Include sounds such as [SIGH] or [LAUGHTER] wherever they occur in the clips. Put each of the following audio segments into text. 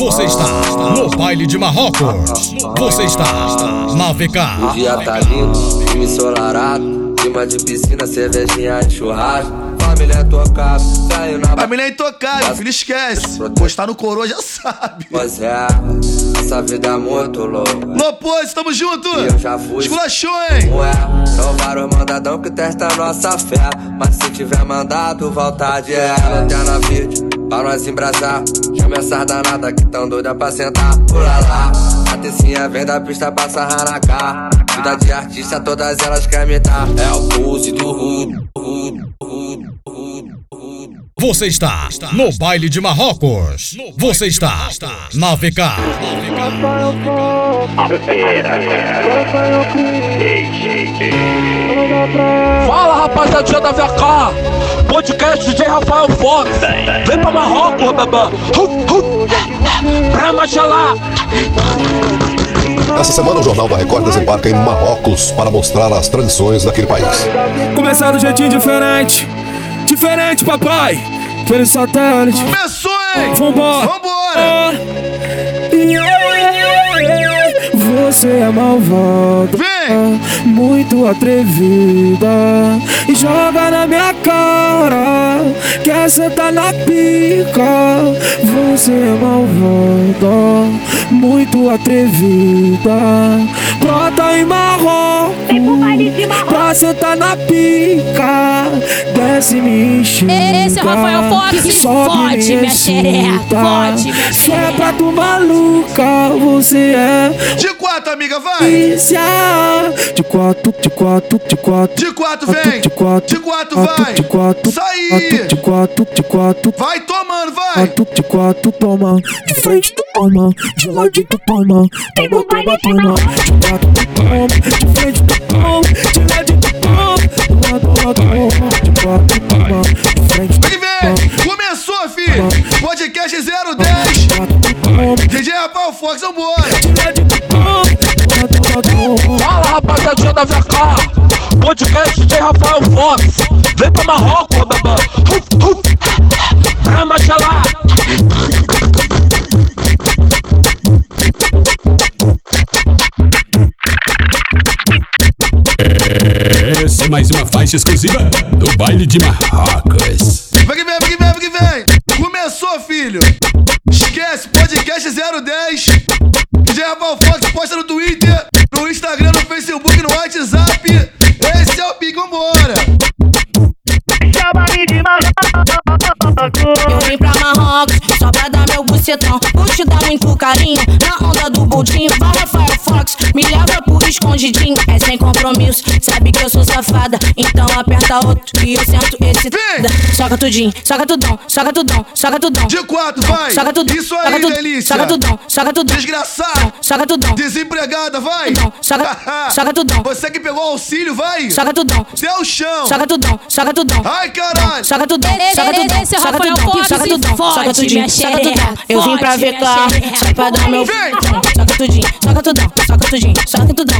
Você está no baile de Marrocos. Você está na VK. O dia tá lindo, filme ensolarado. Clima de piscina, cervejinha e churrasco. Família tocada, caiu na Família é intocável, filho, esquece. Postar no coroa já sabe. Pois é, essa vida é muito louca. Lopôs, tamo junto. Eu já fui. Esculachou, hein? Ué, são vários mandadão que testa nossa fé. Mas se tiver mandado, vontade é. Lanterna vídeo, pra nós embrasar. Chama essas danadas que tão doida pra sentar. Pula lá, a tecinha vem da pista pra sarrar na cara. Vida de artista, todas elas querem me dar. É o pulse do rudo, rudo, rudo. Você está no baile de Marrocos. Você está na VK. Fala rapaziadinha da VK, podcast DJ Rafael Fox. Vem pra Marrocos, hu. Pra Machalá. Essa semana o Jornal da Record desembarca em Marrocos para mostrar as tradições daquele país. Começar do jeitinho diferente. Diferente, papai. Pelo satélite. Começou, hein? Vambora. Vambora. Yeah. Você é malvada. Vem. Muito atrevida. E joga na minha cara. Quer sentar na pica. Você é malvada. Muito atrevida. Brota em Marrocos. Pra sentar na pica. Desce me enxerga. Esse é o Rafael Fox. Sobe Fode, minha xereca. Fode, minha Cê é pra tu maluca. Você é De quatro, amiga, vai. De quatro, de quatro, de quatro. De quatro, vem. De quatro, De quatro, vai. De quatro, aí. De quatro, de quatro. Vai tomando, vai. Quatro, de quatro, toma. De frente tu toma. De ladinho tu toma. Toma, toma, toma. De quatro tu toma. De frente tu toma. De ladinho tu toma. Toma, toma, toma. Vem vem, começou, fi. Podcast 010. DJ Rafael Fox, vambora. Fala, rapaziadinha da VK. Podcast DJ Rafael Fox. Vem pra Marrocos, bebê. Pra Machalá. Essa é mais uma faixa exclusiva do baile de Marrocos. Vem que vem, vem que vem, vem que vem. Começou, filho. Esquece, podcast 010. DJ Rafael Fox posta no Twitter, no Instagram, no Facebook, no WhatsApp. Esse é o Pique, vambora. Eu vim pra Marrocos só pra dar meu bucetão. Vou te dar muito carinho na onda do boldinho. Vai, Rafael Fox, me leva pro escondidinho. É sem compromisso, sabe que eu sou safada. Então aperta outro e eu sento esse. Soca tudinho, soca tudão, soca tudão, soca tudão. De quatro, vai. Soca tudão, Isso soca aí, tudão, delícia. Soca tudão, soca tudão. Desgraçado. Soca tudão, Desempregada, vai. Tudão, soca- [LAUGHS] soca tudão. Você que pegou auxílio, vai. soca tudão. Deu o chão. Soca tudão, soca tudão. Ai, caralho. Soca tudão, soca tudão, o soca tudão, soca tudão, soca tudinho, soca tudão. Eu vim pra ver xereca. só pra dar meu. Soca tudinho, soca tudão, soca tudinho, soca tudão.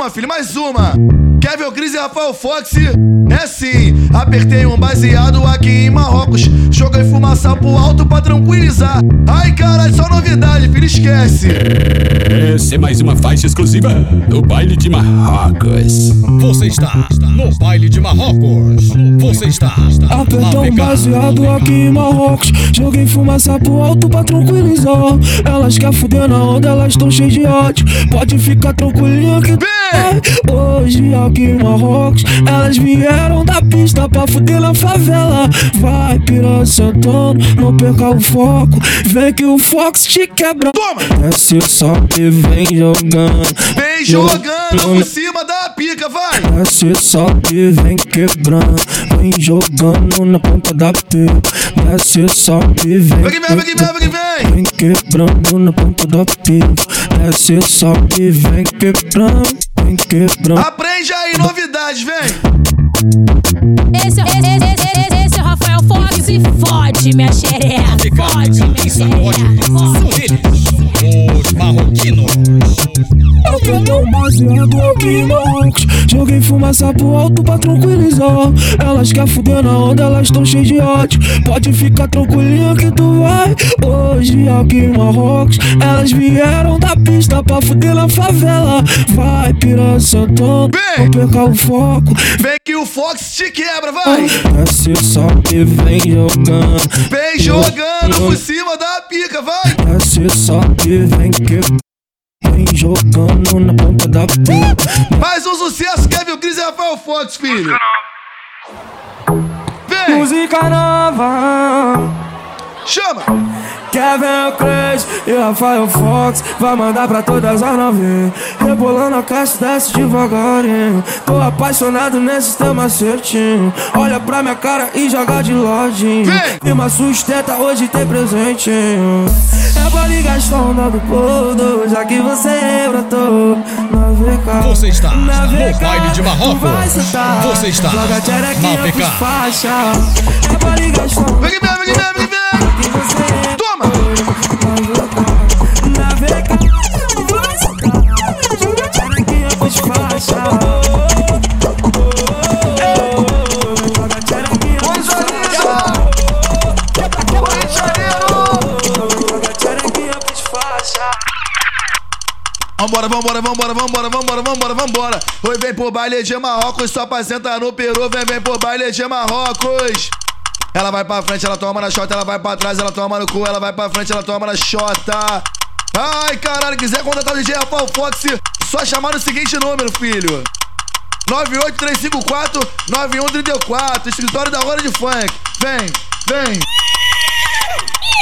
uma, filho, mais uma. Kevin Cris e Rafael Fox. É sim, apertei um baseado aqui em Marrocos. Joguei fumaça pro alto pra tranquilizar. Ai, caralho, só novidade, filho, esquece. Essa é mais uma faixa exclusiva do baile de Marrocos. Você está no baile de Marrocos. Você está Apertei um baseado aqui em Marrocos Joguei fumaça pro alto pra tranquilizar Elas querem fuder na onda, elas tão cheias de ódio Pode ficar tranquilinha que Vem! Hoje aqui em Marrocos Elas vieram da pista pra fuder na favela Vai piranha sentando, não perca o foco Vem que o Fox te quebra Toma! Desce só e vem jogando Vem jogando por cima da pica, vai! Desce, sobe, vem quebrando, vem jogando na ponta da pica. Desce, sobe, vem Vem que vem, vem que vem, vem que vem! Vem quebrando na ponta da pica. Desce, sobe, vem quebrando, vem quebrando. Aprende aí, novidades, vem. Esse, esse, esse, esse, esse é o Rafael Fox e fode minha xereca. Fode minha xereca. Os marroquinos. Eu quero um baseado aqui Marrocos Joguei fumaça pro alto pra tranquilizar Elas quer fuder na onda, elas tão cheias de ódio Pode ficar tranquilinha que tu vai Hoje aqui em Marrocos Elas vieram da pista pra fuder na favela Vai piranha santando, Vem! não perca o foco Vem que o Fox te quebra, vai. Desce, vem jogando Vem jogando por cima da pica, vai. Desce, sobe, vem que Vem jogando na ponta da pica Mais um sucesso, Kevin Cris e Rafael Fox, filho. Vem, Música nova chama. Kevin Crazy e Rafael Fox Vai mandar pra todas as novinhas Rebolando a caixa, desce devagarinho. Tô apaixonado nesse tema certinho. Olha pra minha cara e joga de lodinho Vem! Firma sustenta, hoje tem presentinho. É pra ligar a onda do podo Já que você brotou. Na VK Você está na no VK, baile de Marrocos. Você está na VK. faixa. É pra ligar a onda Vem vem, vem vem, vem Vambora, vambora, vambora, vambora, vambora, vambora, vambora. Oi, vem pro baile de Marrocos, só pra sentar no peru. Vem, vem pro baile de Marrocos. Ela vai pra frente, ela toma na chota, ela vai pra trás, ela toma no cu, ela vai pra frente, ela toma na chota. Ai, caralho, quiser contratar o DJ Rafael Fox, só chamar no seguinte número, filho. 98354 9134, escritório da Hora de Funk. Vem, vem.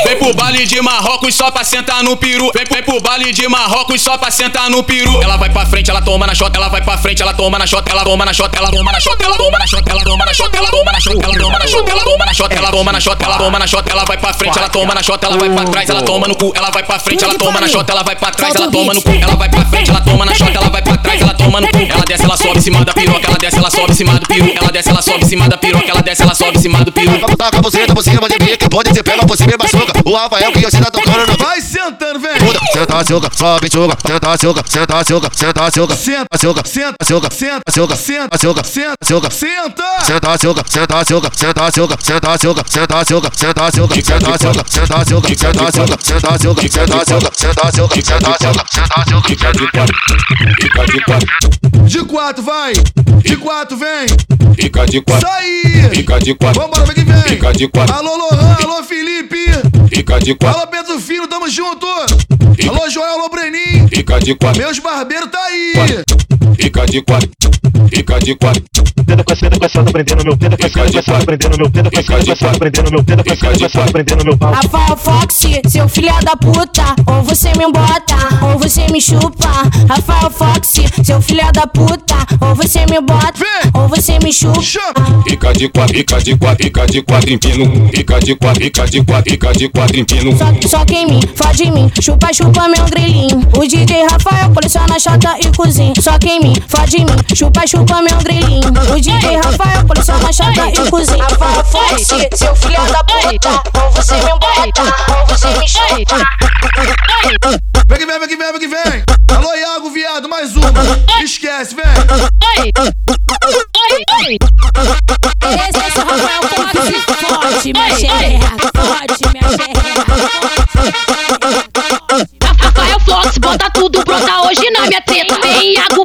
Vem pro baile de Marrocos só pra sentar no peru. Vem, vem pro baile de Marrocos só pra sentar no peru. Ela vai pra frente, ela toma na shot, ela vai pra frente, ela toma na shot, ela toma na shot, ela toma na shot, ela toma na shot, ela toma na shot, ela toma na shot, ela toma na shot, ela toma na shot, ela toma na shot, ela toma na shot, ela vai pra frente, ela toma na shot, ela vai pra trás, ela toma no cu, ela vai pra frente, ela toma na shot, ela vai pra trás, ela toma no cu, ela vai pra frente, ela toma na shot, ela vai pra trás, ela toma no cu, ela desce, ela sobe em cima da piroca, ela desce, ela sobe em cima do peru, ela desce, ela sobe em cima da piroca, ela desce, ela sobe em cima do peru. Você, tá cima e machuca. O Rafael que você tá tocando Vai sentando, vem. Senta, suga, sobe, suga, senta, suga, senta, suga, senta, suga, Senta, suga, senta, suga, senta, suga, senta, suga, senta, suga, senta. senta, suga, senta, suga, senta, suga, senta, suga, senta, suga, senta, suga, senta, suga, senta, suga, senta, suga, senta, suga, senta, suga, senta, suga, senta, suga, senta, de quatro, fica de quatro, vai. De quatro, vem. fica de quatro, aí. fica de quatro, Vambora, vem que vem. fica de quatro, Alô, Lohan, alô, Felipe. Fica de quatro, Alô, Pedro Filho, tamo junto. Alô, Joel, alô, Breninho. fica de quatro, Meus barbeiros tá aí. fica de quatro, fica de quatro, Tenta com essa, com essa, prendendo meu, essa, com essa, prendendo meu, essa, com essa, prendendo meu, essa, com essa, prendendo meu pau. Rafael Fox, seu filho da puta, ou você me bota, ou você me chupa. Rafael Fox, seu filho da puta, ou você me bota, ou você me chupa. Fica de quatro, fica de quatro, fica de quatro em pino, fica de quatro, fica de quatro, fica de quatro pino. Só, só que em mim, fode em mim, chupa, chupa meu grilinho. O DJ Rafael coleciona chata e cozinha. Só que em mim, fode em mim, chupa, chupa meu grilinho. O DJ Rafael coleciona chata e cozinha. Rafael Fox, seu filho da puta, ou você me bota, ou você me chupa. Vem que vem, vem que vem, vem que vem. Alô, Iago, viado, mais uma. Esquece, vem. Esse, esse Rafael Fox, fode minha xereca, fode minha xereca. Rafael Fox, bota tudo, brota hoje na minha treta. Vem, Iago,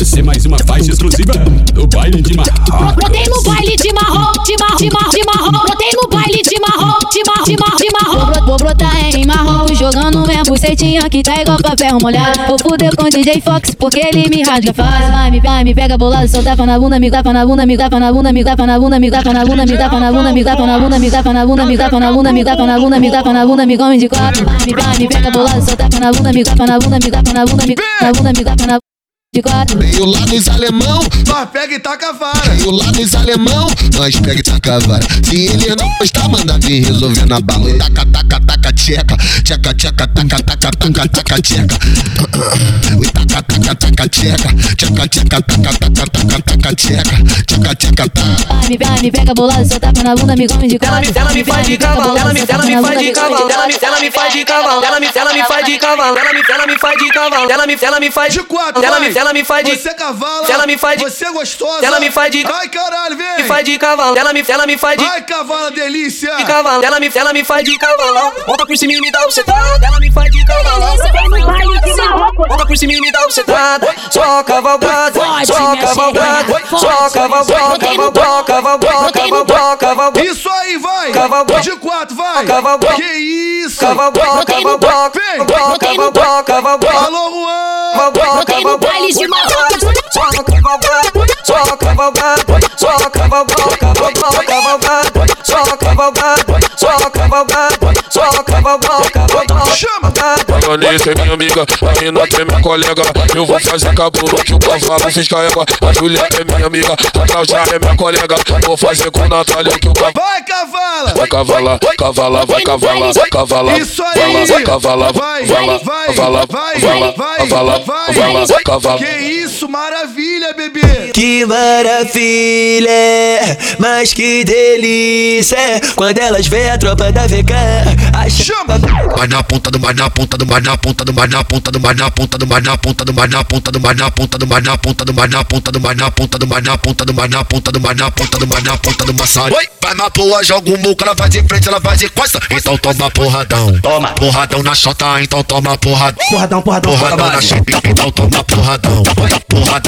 Essa é mais uma faixa exclusiva do baile de Marrocos. Botei no baile de marrom, de marrom, de marrom, marrom. Botei no baile marrom, de marrom, de marrom, de marrom. Vou brotar em marrom, Jogando minha bucetinha que tá igual papel molhado. Vou fuder com DJ Fox porque ele me rasga fácil. Vai, me vai, me pega bolado, só tapa na bunda, me tapa na bunda, me tapa na bunda, me tapa na bunda, me tapa na bunda, me tapa na bunda, me tapa na bunda, me tapa na bunda, me tapa na bunda, me tapa na bunda, me tapa na bunda, me come de quatro. Vai, me vai, me pega bolado, só tapa na bunda, me tapa na bunda, me tapa na bunda, me tapa na bunda, me tapa na de quatro. E o lá dos alemão, Nós pega e taca a vara. e o lá dos alemão, nós pega e taca a vara. Se ele não gostar, manda vir resolver na bala. Taca, taca, taca, tcheca. Tcheca, tcheca, taca, taca, taca, taca, tcheca. Taca, taca, taca, tcheca. Tcheca, tcheca, taca, taca, taca, taca, tcheca. Tcheca, tcheca, taca. Me vai, me pega bolado, só tapa na bunda, me come de Ela quatro. me, ela me faz de cavalo, ela me, ela me faz de cavalo, ela me, me faz de cavalo, ela me, me faz de cavalo, ela me, me faz de cavalo, ela me, ela me faz De quatro, ela vai. Me, ela me faz de Você cavala. Ela me faz de- Você é gostosa. Ela me faz de- Ai, caralho, vem. me faz de cavalo, ela me, ela me faz de Ai, cavala delícia. de cavalo, ela me, ela me faz de cavalão. Volta por cima e me dá o cetada, ela me faz de cavalão. Volta por cima e me dá o cetada, só cavalgada, só cavalgada, só cavalgada, cavalgada, cavalgada, cavalgada. Isso aí, vai. Cavalgão. De quatro, vai. Cavalgão. Que isso. Cavalgão, cavalgão, Vem. cavalgão, cavalgão. Alô, Juan. Botei Easy, my pockets. Só cavalgado, só cavalgado, só cavalgado, cavalgado, cavalgado, só cavalgado, só cavalgado, só cavalgado, cavalgado. Chama. Vanessa é minha amiga, a Renata é minha colega. Eu vou fazer cabelo que o cavalo fez carrega. A Julieta é minha amiga, a Cláudia é minha colega. Vou fazer com a Natália que o cavalo. Vai, cavala. Vai cavala, cavala, vai cavala, cavala, Isso aí. vala, cavala, Vai, vala, vai, cavala, vai, vala, vai, cavala, vai. cavala, cavala. Que isso, maravilha, bebê. Que maravilha, mas que delícia Quando elas vê a tropa da VK Acha Chama. Mas na ponta do, mas na ponta do, mas na ponta do, mas na ponta do, mas na ponta do, mas na ponta do, mas na ponta do, mas na ponta do, mas na ponta do, mas na ponta do, mas na ponta do, mas na ponta do, mas na ponta do, mas na ponta do, mas na ponta do maçari. Oi, vai na porra, joga o muco, ela vai de frente, ela vai de costa. Então toma porradão. Toma. Porradão na chota, então toma porradão. Porradão, porradão, Porradão na chota, então toma porradão. Porradão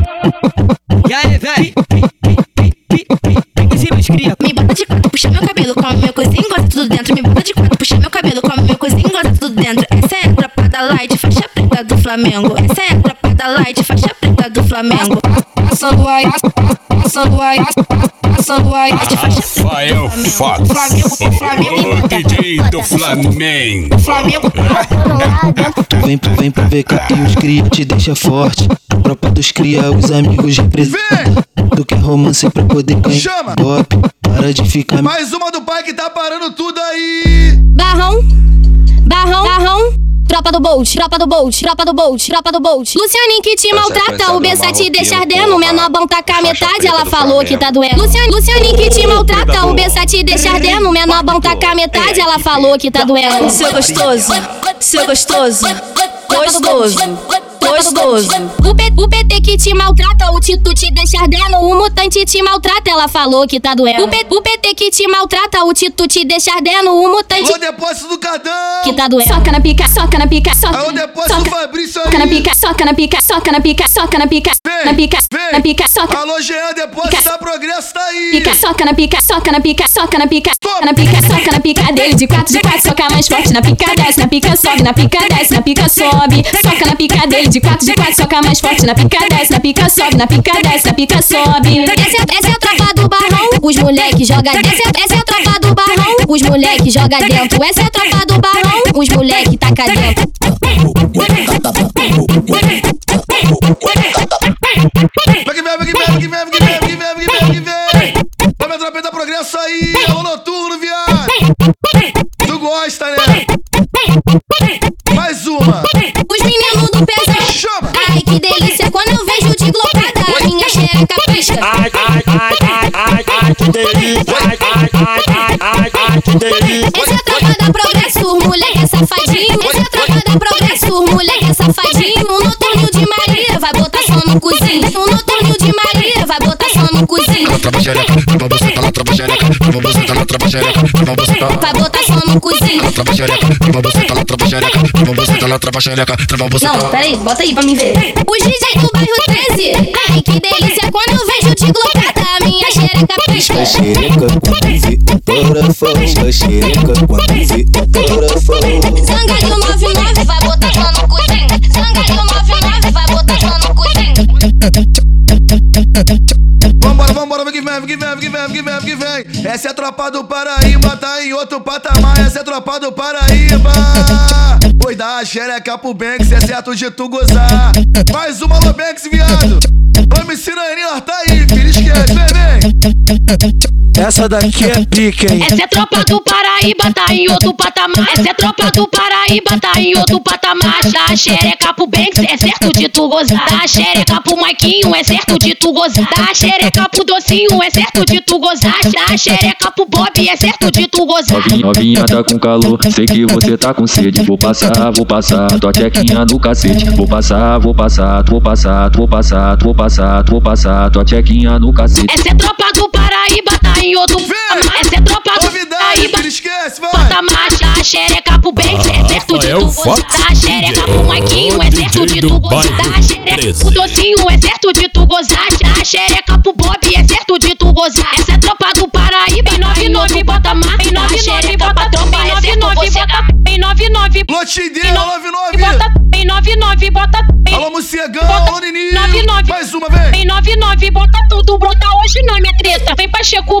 E aí, Cri Me bota de quatro, puxa meu cabelo, come meu cozinho, gosta tudo dentro. Me bota de quatro, puxa meu cabelo, come meu cozinho, gosta tudo dentro. Essa é a tropa da light, faixa preta do Flamengo. Essa é a tropa da light, faixa preta do Flamengo. Passando aí, passando aí, passando aí. Rafael Fox, Flamengo, Flamengo, o DJ do Flamengo. Flamengo. Vem pro, vem pro VK e os cria te deixa forte Tropa dos cria, os amigos representam Tu quer romance pra poder ganhar Chama. Pop, para de ficar Mais uma do pai que tá parando tudo aí. Barrão, barrão, barrão. Tropa do Bolt, tropa do Bolt, tropa do Bolt, tropa do Bolt. Lucianinho que te maltrata, o B7 te deixa ardendo. Menor bom tacar metade, ela falou que tá doendo. Lucian, Lucianinho que te maltrata, o B7 te deixa ardendo. Menor bom tacar metade, ela falou que tá doendo. Seu gostoso, seu gostoso, gostoso, gostoso. O, P- o PT que te maltrata, o Tito te deixa ardendo. O mutante te maltrata, ela falou que tá doendo. O, P- o PT que te maltrata, o Tito te deixa ardendo. O mutante Alô, depósito do Cadão. que tá doendo. Soca na pica, soca na pica, soca. Alô, depósito do Fabrício Soca na aí. pica, soca na pica, soca na pica, soca na pica, Vem, na pica, vem. na pica, soca. Alô, Jean, depósito da Progresso tá aí. Pica, soca na pica, soca na pica, soca na pica, soca na pica, soca na pica dele de quatro, de quatro, soca mais forte na pica, desce na pica, sobe na pica, desce na pica, sobe, soca na pica dele de quatro, de quatro, soca mais forte na pica, desce na pica, sobe na pica, desce na pica, sobe. Essa, é- essa é a tropa do barrão, os moleque joga dentro. Essa, é- essa é a tropa do barrão, os moleque joga dentro. Essa é a tropa do barrão, os moleque taca dentro. Vem que vem, vem que vem, vem que vem, vem que vem, vem que vem, vem que vem, vem que vem. Vamos através da Progresso aí. Alô, noturno, viado. Tu gosta, né? Mais uma. Os meninos do. Chama. Ai, que delícia quando eu vejo de glocada. A minha xereca pisca. Ai, ai, ai, ai, ai, ai, que delícia. Ai, ai, ai, ai, ai, ai, que delícia. Essa é a tropa da progresso, moleque é safadinho. Essa é a tropa da progresso, moleque é safadinho. No noturno de Maria, vai botar só no cozinho. No noturno de Maria, no cozinho. Trava xereca, trava buceta, lá trava xereca, trava buceta, lá trava xereca, trava buceta. Vai botar só no cozinho. Trava xereca, trava buceta, lá trava xereca, trava buceta, lá trava xereca, trava buceta. Não, peraí, bota aí pra mim ver. Os DJ do bairro 13. Ai, que delícia quando eu vejo de glocada. A minha xereca pisca. xereca quando vê o coração. A xereca quando vê o coração. Zangalho 99 vai botar só no cozinho. Zangalho 99 vai botar só no cozinho. Vambora, vambora, vem que vem, vem que vem, vem que vem, vem que vem, vem que vem. Essa é a tropa do Paraíba, tá em outro patamar. Essa é a tropa do Paraíba. Oi, dá xereca pro Banks, é certo de tu gozar. Mais uma Alô Banks, viado. Ô, me ensina aí, tá aí, filho, esquece, vem, vem. Essa daqui é pica, hein? Essa é tropa do Paraíba, tá em outro patamar. Essa é tropa do Paraíba, tá em outro patamar. Dá a xereca pro Banks, é certo de tu gozar. Dá a xereca pro Maiquinho, é certo de tu gozar. Dá a xereca pro Docinho, é certo de tu gozar. Dá a xereca pro Bob, é certo de tu gozar. Novinha, novinha tá com calor, sei que você tá com sede. Vou passar, vou passar, tua tchequinha no cacete. Vou passar, vou passar, vou passar, vou passar, vou passar, vou passar, tua tchequinha no cacete. Essa é tropa do Paraíba, tá em outro Mas é tropa do Novidade, Bota marcha, a xereca pro beijo Exército de tu gosto a xereca pro Maiquinho Exército de tu gosto da xereca pro Docinho Exército de tu gozar A xereca pro Bob Exército de tu gozar Essa é tropa do Paraíba Em 99 bota marcha, xereca bota tropa Exército você tá em 99 Lote ideia, 99 Bota em 99, bota em Alô, Muciagão, alô, Nini Mais uma vez Em 99, bota tudo, bota hoje não é minha treta. Vem pra Pacheco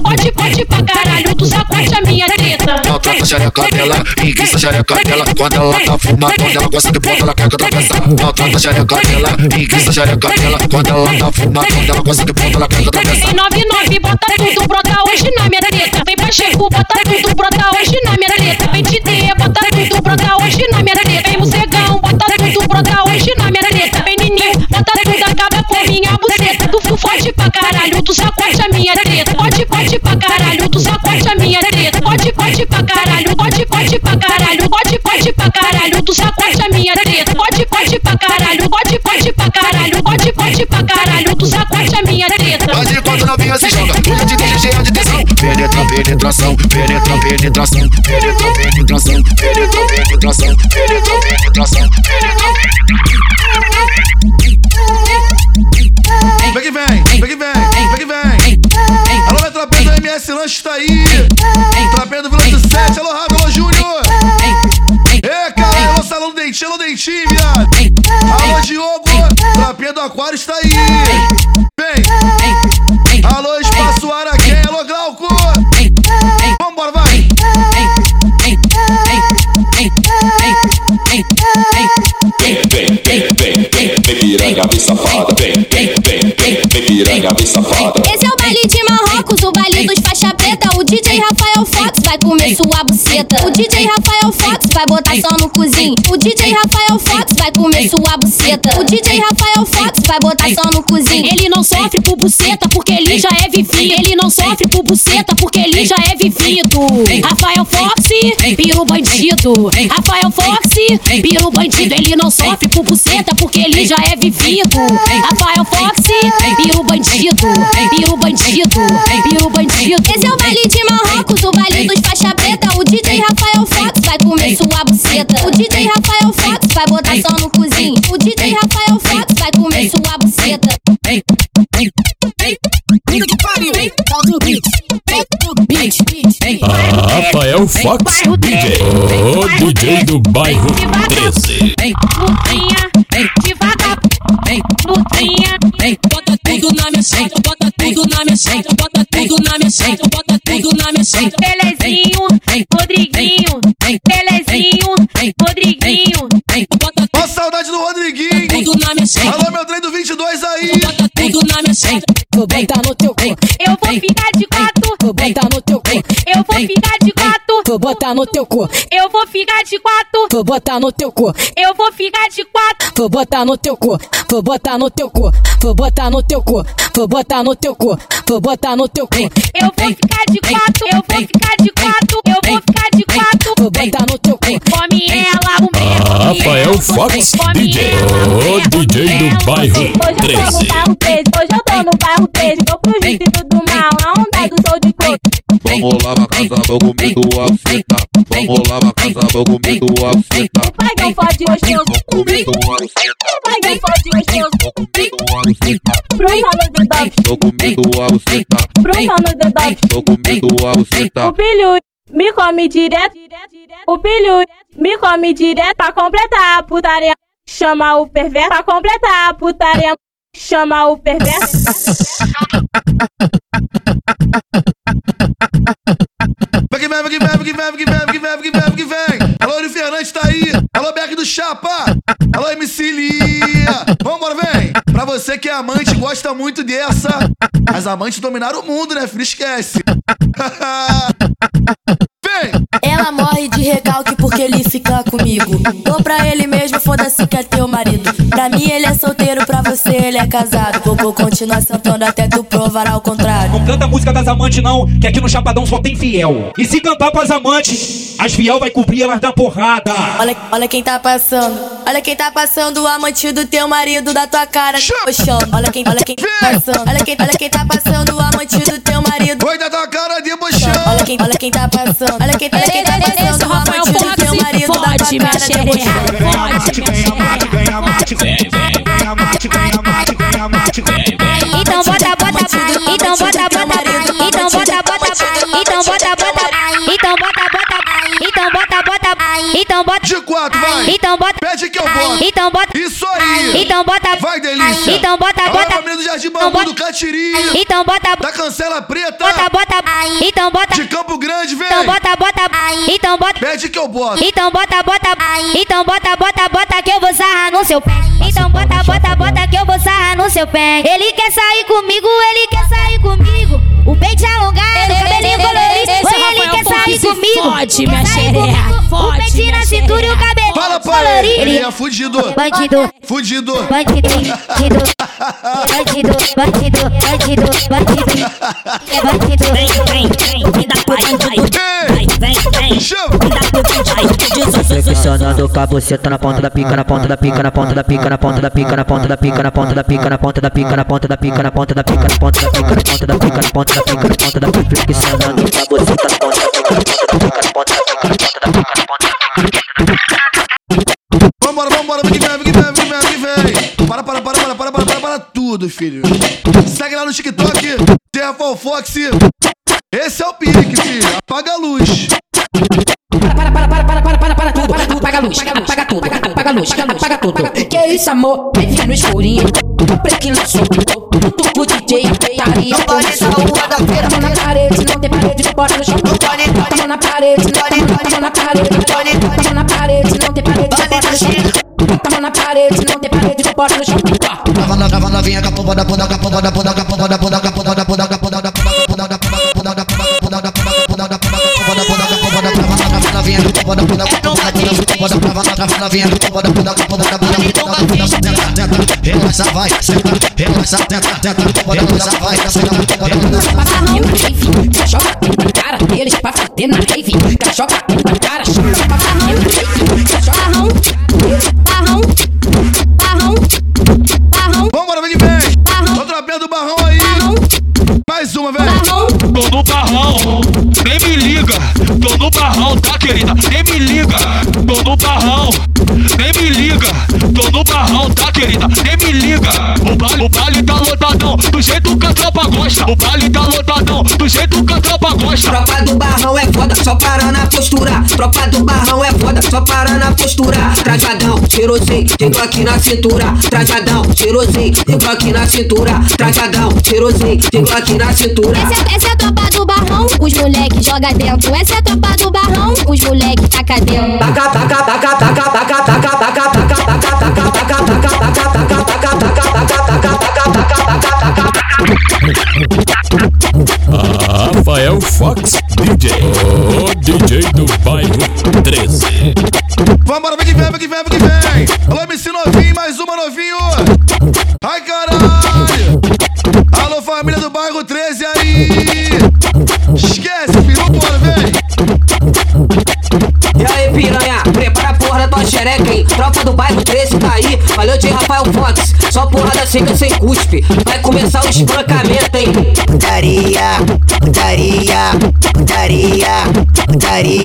pote, pote pra caralho, tu sacote a minha treta. Maltrata a xereca dela, enguiça a xereca dela. Quando ela tá fumando, ela gosta de ponta, ela quer que atravessar. Maltrata a xereca dela, enguiça a xereca dela. Quando ela tá fumando, ela gosta de ponta, ela quer que atravessar. Vem 99, bota tudo, brota hoje na minha treta. Vem Pacheco, bota tudo, brota hoje na minha treta. Vem Tite, bota tudo, brota hoje na minha treta. Vem Mocegão, bota tudo, brota hoje na minha treta. Vem Ninho, bota tudo, acaba com minha buceta. Tu, forte pra caralho, tu sacote a minha treta. Pode, pode pra caralho, tu sacote a minha treta. Pode, pode pra caralho, pode, pode pra caralho, pode, pode pra caralho, tu sacote a minha treta. Pode, pode pra caralho, pode, pode pra caralho, pode, pode pra caralho, tu sacote a minha treta. Mas enquanto novinha se joga, mulher de DG de tesão. Penetra, penetração, penetra, penetração, penetra, penetração, penetra, penetração, penetra, penetração, penetra, Vem que vem, vem que vem, vem que vem. Alô, meu trapeiro do MS Lanche tá aí. Trapeiro do Vilante 7, alô, Rafa, alô, Júnior. É, cara, alô, Salão Dentinho, alô, Dentinho, viado. Alô, Diogo, trapeiro do Aquário está aí. Piranha, vem safada. Esse é o baile de Marrocos, o baile dos faixa preta. O DJ Rafael Fox vai comer sua buceta. O DJ Rafael Fox vai botar só no cozinho. O DJ Rafael Fox vai comer sua buceta. O DJ Rafael Fox vai botar só no cozinho. Ele não sofre por buceta porque ele já é vivido. Ele não sofre por buceta porque ele já é vivido. Rafael Fox, piro bandido. Rafael Fox, piro bandido. Ele não sofre por buceta porque ele já é vivido. Rafael Fox, piro bandido. Piro bandido. Piro bandido. Esse é o baile de Marrocos, o baile dos faixa preta. O DJ Rafael Fox vai comer sua buceta. O DJ Rafael Fox vai botar só no cozinho. O DJ Rafael Fox vai comer sua buceta. Rafael Fox DJ. O DJ do bairro 13 ei, bota tudo na minha bota tudo na minha bota tudo na minha bota tudo na minha seita. Rodriguinho, Belezinho, Rodriguinho, bota. Ó, saudade do Rodriguinho. Tudo. Alô, meu 22 aí. Bota tudo na minha senha. Vou botar no teu cu. Eu vou ficar de quatro. Vou botar no teu cu. Eu vou ficar de quatro. Vou botar no teu cu. Eu vou ficar de quatro. Vou botar no teu cu. Eu vou ficar de quatro. Vou botar no teu cu. Vou botar no teu cu. Vou botar no teu cu. Vou botar no teu cu. Vou botar no teu cu. Eu vou ficar de quatro. Eu vou ficar de quatro. Eu vou ficar de quatro. Vou botar no teu cu. Come ela, o meu. Rafael Fox, DJ, o DJ do bairro 13. bairro 13. Hoje eu tô no bairro 13. Vou pro distrito do mal. Na onda do show de coco. Vamos lá pra casa, vou comer tua fita. Vamos lá pra casa, vou comer tua fita. Vai não fode gostoso. Comer tua fita. Vai não fode gostoso. Comer tua fita. Bruna no dedão. Vou comer tua fita. Bruna no dedão. Vou comer tua fita. O pilho me come direto. O pilho me come direto. Pra completar a putaria. Chama o perverso. Pra completar a putaria. Chama o perverso. Vem, vem, vem, vai vem, vai vem, vem, vai que vem. Alô, Yuri Fernandes tá aí. Alô, Beck do Chapa. Alô, MC Lia. Vambora, vem. Pra você que é amante, gosta muito dessa. As amantes dominaram o mundo, né, filho? Esquece. Ela morre de recalque porque ele fica comigo. Dou pra ele mesmo, foda-se que é teu marido. Pra mim ele é solteiro, pra você ele é casado. Vou, vou continuar sentando até tu provar ao contrário. Não canta a música das amantes, não, que aqui no Chapadão só tem fiel. E se cantar pras amantes, as fiel vai cobrir elas da porrada. Olha, olha quem tá passando. Olha quem tá passando, o amante do teu marido da tua cara. Poxão. Olha quem, olha quem tá passando. Olha quem, olha quem tá passando, o amante do teu marido. Oi da tua cara de bochão. Olha quem, olha quem tá passando. Olha quem, olha quem tá passando, o Rafael amante do teu marido da tua cara. de xereca. Então bota, bota, então bota, bota, então bota, bota, então bota, bota, então bota, então bota. De quatro, vai. Então bota. Pede que eu boto. Então bota. Isso aí. Então bota. Vai, delícia. Então bota, Alô, bota. família do Jardim Então Bambu, bota. do Catiri. Então bota. Da Cancela Preta. Bota, bota, então bota. De Campo Grande, vem. Então bota, bota, então bota. Pede que eu boto. Então bota, bota, então bota, bota, bota que eu vou sarrar no seu pé. Então bota, bota, bota que eu vou sarrar no seu pé. Ele quer sair comigo, ele quer sair comigo. O peito alongado, cabelinho colorido. Oi, ele quer sair comigo. fode, minha Quer sair xereca, comigo. O minha na cintura e o cabelinho Fala pra ele. É fudido. Bandido, Fudido. bandido, bandido, bandido, bandido, bandido, bandido. [LAUGHS] Bandido. Vem, vem, vem, vem da pai, vai, vai, vem, vem, Chama. vem da Flexionando com a buceta na ponta da pica, na ponta da pica, na ponta da pica, na ponta da pica, na ponta da pica, na ponta da pica, na ponta da pica, na ponta da pica, na ponta da pica, na ponta da pica, na ponta da pica, na ponta da pica, na ponta da pica, flexionando com a buceta na ponta da pica, na ponta da pica, na ponta da pica, na ponta da pica, na ponta da pica. Vambora, vambora, vem que vem, vem que vem, vem que vem, vem que vem. Para, para, para, para, para, para, para, para tudo, filho. Segue lá no TikTok, Rafael Fox. Esse é o pique, filho. Apaga a luz. Para, para, para, para, para, para, para tudo, para tudo, apaga a luz, apaga tudo, apaga a luz, apaga tudo. Que isso, amor? Vem no escurinho, o prequinho lançou, o DJ, a putaria. Não pode essa rua da feira. Tamo na parede, não tem parede, bota no chão. Não pode, tamo na parede, não tem tamo na parede, não pode, tamo na parede, não tem parede, bota no chão. Tamo na parede, não tem parede, bota no chão. Trava na trava novinha, capoba da poda, capoba da poda, capoba da poda, capoba da poda, capoba da poda, capoba da copa da bunda, bota copa da trava, trava na vinha, copa da bunda, bota da bunda, bunda, bunda, tenta, tenta, relaxa, vai, senta, relaxa, tenta, tenta, copa da bunda, vai, senta, copa da bunda. Passa a mão na rave, cachorra na cara, eles pra fazer na rave, cachorra na cara, passa a mão na rave, cachorra na mão, barrão, barrão, barrão. Vambora, vem de bem, outra pé do barrão aí, mais uma, velho. Barrão, do barrão barrão, tá querida? Nem me liga. Tô no barrão, nem me liga. Tô no barrão, tá querida? Nem me liga. O baile, o baile tá lotadão, do jeito que tropa gosta. O baile tá lotadão, do jeito que a tropa gosta. Tropa do barrão é foda, só para na postura. Tropa do barrão é foda, só para na postura. Trajadão, cheirosinho, digo aqui na cintura. Trajadão, cheirosinho, digo aqui na cintura. Trajadão, cheirosinho, digo aqui na cintura. Essa, essa é a tropa do barrão, os moleque joga dentro. Essa é a tropa do barrão, os moleque taca dentro. Taca, taca, taca, taca, taca, taca, taca, taca, taca, taca, taca, taca, É o Fox DJ, o DJ do bairro 13. Vambora, vem que vem, vem que vem, vem que vem. Alô, MC novinho, mais uma novinho. Ai, caralho. Alô, família do bairro 13 aí. Esquece, filho, bora, vem. E aí, piranha hein? Tropa do bairro 13 tá aí. Valeu de Rafael Fox. Só porrada seca sem cuspe. Vai começar o espancamento, hein? Putaria, putaria, putaria, putaria.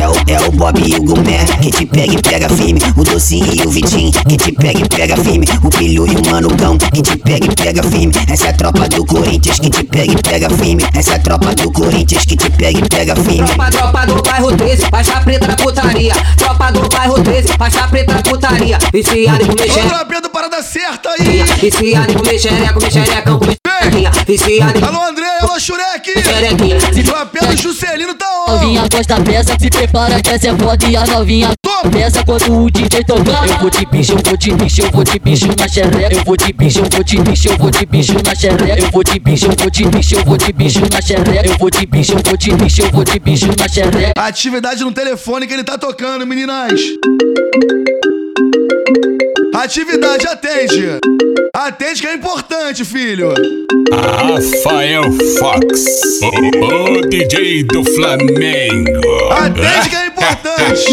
É o, é o Bob e o Gumé que te pega e pega firme. O Docinho e o Vitinho que te pega e pega firme. O Pilho e o Mano Cão que te pega e pega firme. Essa é a tropa do Corinthians que te pega e pega firme. Essa é a tropa do Corinthians que te pega e pega firme. Tropa, tropa do bairro 13, faixa preta da putaria. Tropa do bairro 13, faixa preta putaria. Viciado em comer Ô, xereca. Pedro, parada certa aí. Viciado em comer xereca, comer xerecão, comer xerequinha. Viciado em Alô, André, alô, Shurek. xerequinha. Trapendo e Juscelino tá on. Novinha gosta peça, se prepara que essa é foda e a novinha peça quando o DJ tocar. Eu vou de bicho, eu vou de bicho, eu vou de bicho na xereca. Eu vou de bicho, eu vou de bicho, eu vou de bicho na xereca. Eu vou de bicho, eu vou de bicho, eu vou de bicho na xereca. Eu vou de bicho, eu vou de bicho, eu vou de bicho na xereca. Atividade no telefone que ele tá tocando, meninas. Atividade, atende. Atende que é importante, filho. Rafael Fox, o, o DJ do Flamengo. Atende que é importante.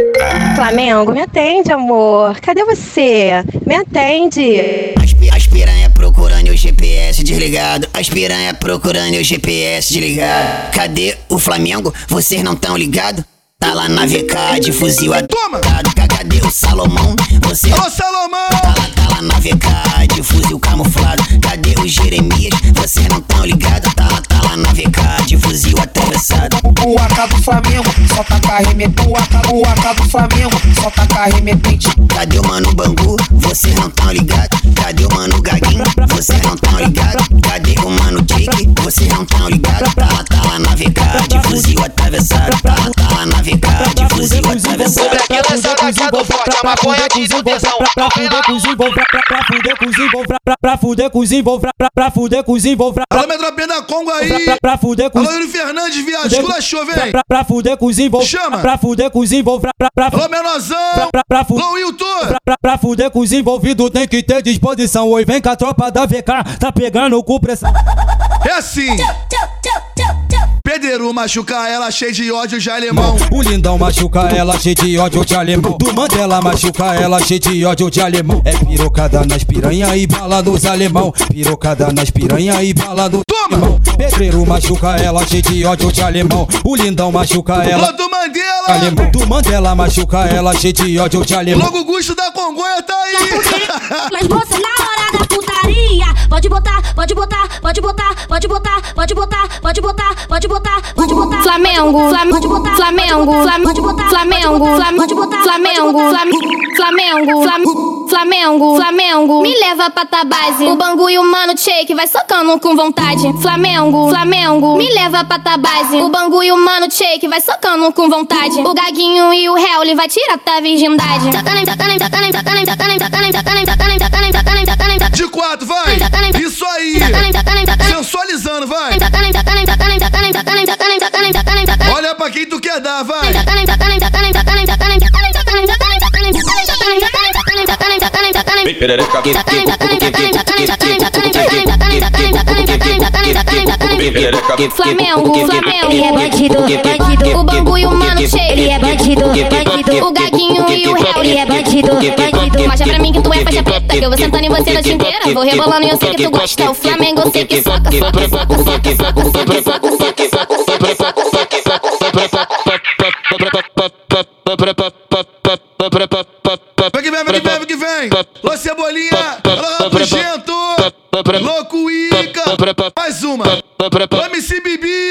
[LAUGHS] Flamengo, me atende, amor. Cadê você? Me atende. As, pi- as piranha procurando o GPS desligado. As piranha procurando o GPS desligado. Cadê o Flamengo? Vocês não tão ligado? Tá lá na VK de fuzil Toma! Cadê o Salomão? Você Alô, Salomão. tá lá, tá lá na VK de fuzil camuflado. Cadê o Jeremias? Vocês não tão ligado? Tá lá, tá lá na VK de fuzil atravessado. O AK do Flamengo só tá carremetente. O AK, o AK do Flamengo só tá carremetente. Cadê o Mano Bangu? Vocês não tão ligado? Cadê o Mano Gaguinho? Vocês não tão ligado? Cadê o Mano Jake? Vocês não tão ligado? Tá lá, tá lá na VK de fuzil atravessado. Tá lá, tá lá na VK de fuzil atravessado. Pra fuder com os envolver, pra fuder com os envolver, pra fuder com os envolver, pra fuder com os envolver, pra fuder com os envolver, Alô, Metropia da Congo aí. pra pra fuder com Alô, os Yuri Fernandes, viado. Esculachou, vem. pra pra fuder com os envolver, Chama. pra fuder com os envolver, pra pra Alô, Menorzão. pra pra pra fu- Alô, Wilton. Pra, pra, pra fuder com os envolvidos tem que ter disposição. Oi, vem com a tropa da VK, tá pegando com pressão. É assim. Pedreiro machuca ela, cheio de ódio de alemão. O lindão machuca ela, cheio de ódio de alemão. Do Mandela machuca ela, cheio de ódio de alemão. É pirocada nas piranha e bala nos alemão. Pirocada nas piranha e bala no alemão. Pedreiro machuca ela, cheio de ódio de alemão. O lindão machuca ela. do Mandela. Alemão. Do Mandela machuca ela, cheio de ódio de alemão. Logo o Gusto da Congonha tá aí. Mas você na hora da putaria Pode botar, pode botar, pode botar, pode botar, pode botar, pode botar, pode botar, pode botar Flamengo, Flamengo, Flamengo, Flam- pode botar, Flamengo, Flam- Flamengo, Flam- Flamengo, Flamengo, me leva pra tua base. O Bangu e o Mano Shake vai socando com vontade. Flamengo, Flamengo, me leva pra tua base. O Bangu e o Mano Shake vai socando com vontade. O Gaguinho e o Hell vai tirar tua virgindade. De quatro, vai. Isso aí. Sensualizando, vai. Olha pra quem tu quer dar, vai. Flamengo, Flamengo, Ele é bandido, bandido. O Bangu e o Mano Shake. Ele é bandido, bandido. O Gaguinho e o Hell. Ele é bandido, bandido. Mostra pra mim que tu é faixa preta Que eu vou sentando em você a noite inteira Vou rebolando e eu sei que tu gosta O Flamengo eu sei que soca, soca, soca, soca, soca, soca, soca, soca, soca, Vem que vem, vem que vem, vem que vem. Lô Cebolinha. Alô, Rapugento. Louco Ica. Mais uma. Ô, MC Bibi.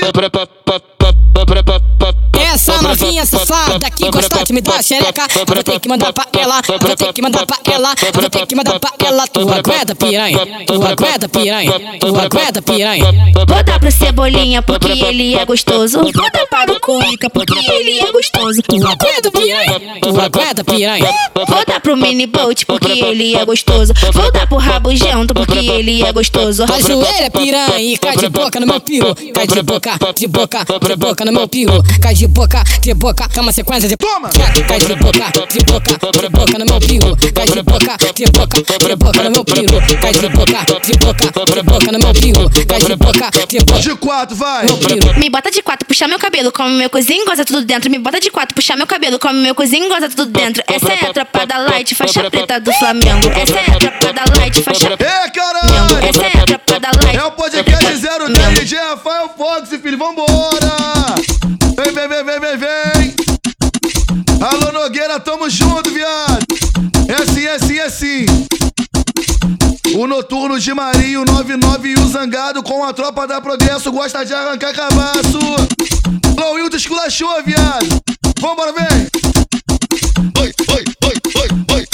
Novinha safada que gosta de me dar xereca. Vou ter que mandar pra ela, vou ter que mandar pra ela, vou ter que mandar pra ela. Tu aguenta piranha, tu aguenta piranha, tu aguenta piranha. Vou dar pro Cebolinha porque ele é gostoso. Vou dar para o Cuica porque ele é gostoso. Tu aguenta piranha, tu aguenta piranha. Vou dar pro Mini Bolt porque ele é gostoso. Vou dar pro Rabugento porque ele é gostoso. Ajoelha piranha e cai de boca no meu piro. Cai de boca, de boca, de boca no meu piro. Cai de boca, de boca, cama sequência de toma. Cai de boca, de boca, de boca no meu piro. Cai de boca, de boca, de boca no meu piro. Cai de boca, de boca, de boca no meu piro. Cai de boca, de boca. De quatro, vai! Me bota de quatro, puxa meu cabelo, come meu cozinho, goza tudo dentro. Me bota de quatro, puxa meu cabelo, come meu cozinho, goza tudo dentro. Essa é a tropa da light, faixa preta do Flamengo. Essa é a tropa da light, faixa Ê, caralho! Essa é a tropa da light. É o podcast 010 DJ Rafael Fox, filho, vambora! Vem, vem, vem, vem, vem, vem! Alô, Nogueira, tamo junto, viado! É assim, é assim, é! O noturno de Marinho 99 e o Zangado com a tropa da Progresso gosta de arrancar cabaço. Alô, Wilton esculachou, viado. Vambora, vem. Oi, oi, oi, oi, oi,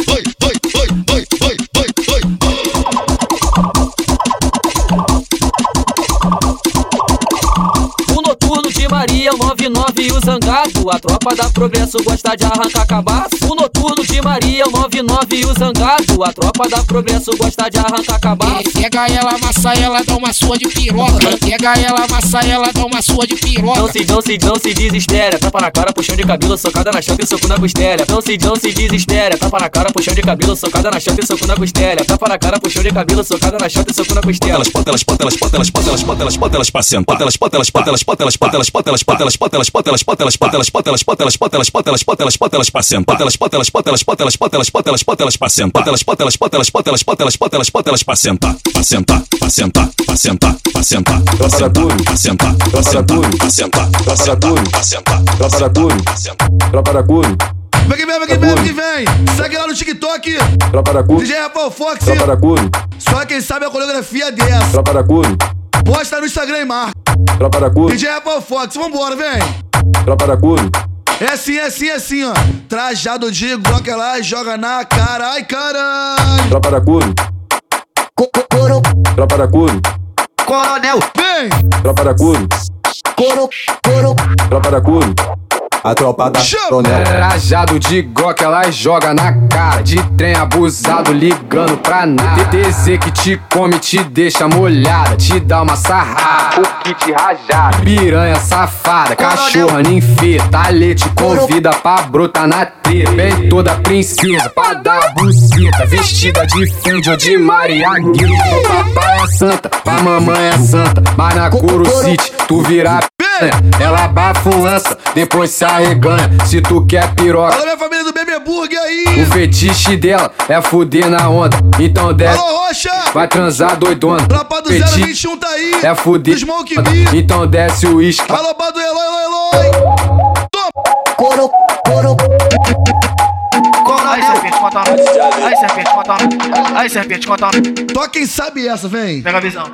99 e o Zangado. A tropa da Progresso gosta de arrancar cabaço. O noturno de Maria, o 99 e o Zangado. A tropa da Progresso gosta de arrancar cabaço. Pega ela, amassa ela, dá uma sua de piroca. Pega ela, amassa ela, dá uma sua de piroca. Não se, não se, não se desespera. Tapa na cara, puxão de cabelo, socada na chanta e soco na costela. Não se, não se desespera. Tapa na cara, puxão de cabelo, socada na chanta e soco na costela. Tapa na cara, puxão de cabelo, socada na chanta e soco na costela. Elas, bota elas, bota elas, bota elas, bota elas, bota elas, bota elas pra sentar. Bota elas, bota elas, bota elas, bota elas, bota elas, bota elas, bota elas, bota elas, bota elas, bota elas, bota elas, bota elas, bota elas, bota elas, bota elas, bota elas, bota elas pra sentar. Bota elas, bota elas, bota elas, bota elas, bota elas, bota elas, bota elas pra sentar. Bota elas, bota elas, bota elas, bota elas, bota elas, bota elas, bota elas pra sentar. Pra sentar, pra sentar, pra sentar, pra sentar, pra sentar, pra sentar, pra sentar, pra sentar, pra sentar, pra sentar, pra sentar, pra sentar. Tropa da Curi, Vem que vem, vem que vem, vem que vem. Segue lá no TikTok. tropa da Curi, DJ Rafael Fox. tropa da Curi, Só quem sabe a coreografia dessa. tropa da Posta no Instagram e marca. tropa da Curi, DJ Rafael Fox, vambora, vem. tropa da Curi, É assim, é assim, é assim, ó. Trajado de Glock, ela joga na cara. Ai, caralho. tropa da Curi, tropa da Curi, Coronel, vem. tropa da Curi, Coro, coro. tropa da Curi. A tropa da Coronel. Trajado de Glock, ela joga na cara. De trem abusado, ligando pra nada. TTZ que te come, te deixa molhada. Te dá uma sarrada, o kit rajada. Piranha safada, cachorra ninfeta. Ale te convida pra brotar na treta. Vem toda princesa pra dar buceta. Vestida de Fendi ou de Maria Guilherme. Pro papai é santa, pra mamãe é santa. Mas na Coro City, tu vira piranha. Ela abafa um lança, depois se arreganha. Se tu quer piroca. Alô, minha família do Bebê Burger aí. O fetiche dela é fuder na onda. Então desce. Alô, Rocha. Vai transar doidona. Tropa do Fetiche 021 tá aí. É fuder. Smoke. Então desce o uísque. Alô, Bado Eloy, Eloy, Eloy. Coro, coro. Aí, serpente, conta uma. Aí, serpente, conta uma. Aí, serpente, conta uma. Só quem sabe essa, vem. Pega a visão.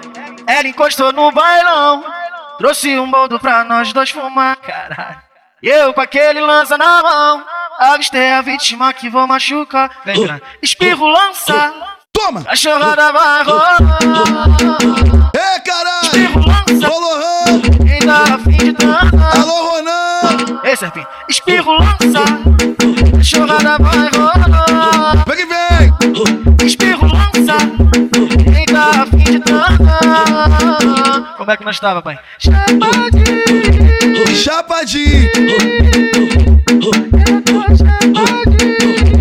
Ela encostou no bailão. Trouxe um boldo pra nós dois fumar. Caralho. E eu com aquele lança na mão. Avistei a vítima que vou machucar. Vem, grande. Espirro lança. Toma! A chorada vai rolar. É, caralho! Espirro lança. Alô, Han! Quem tá afim de dançar? Alô, Ronan! Ei, serpente. Espirro lança. A chorada vai rolar. Vem que vem! Lança. Quem tá afim de dançar? Como é que nós tava, pai? Chapadinho. Chapadinho!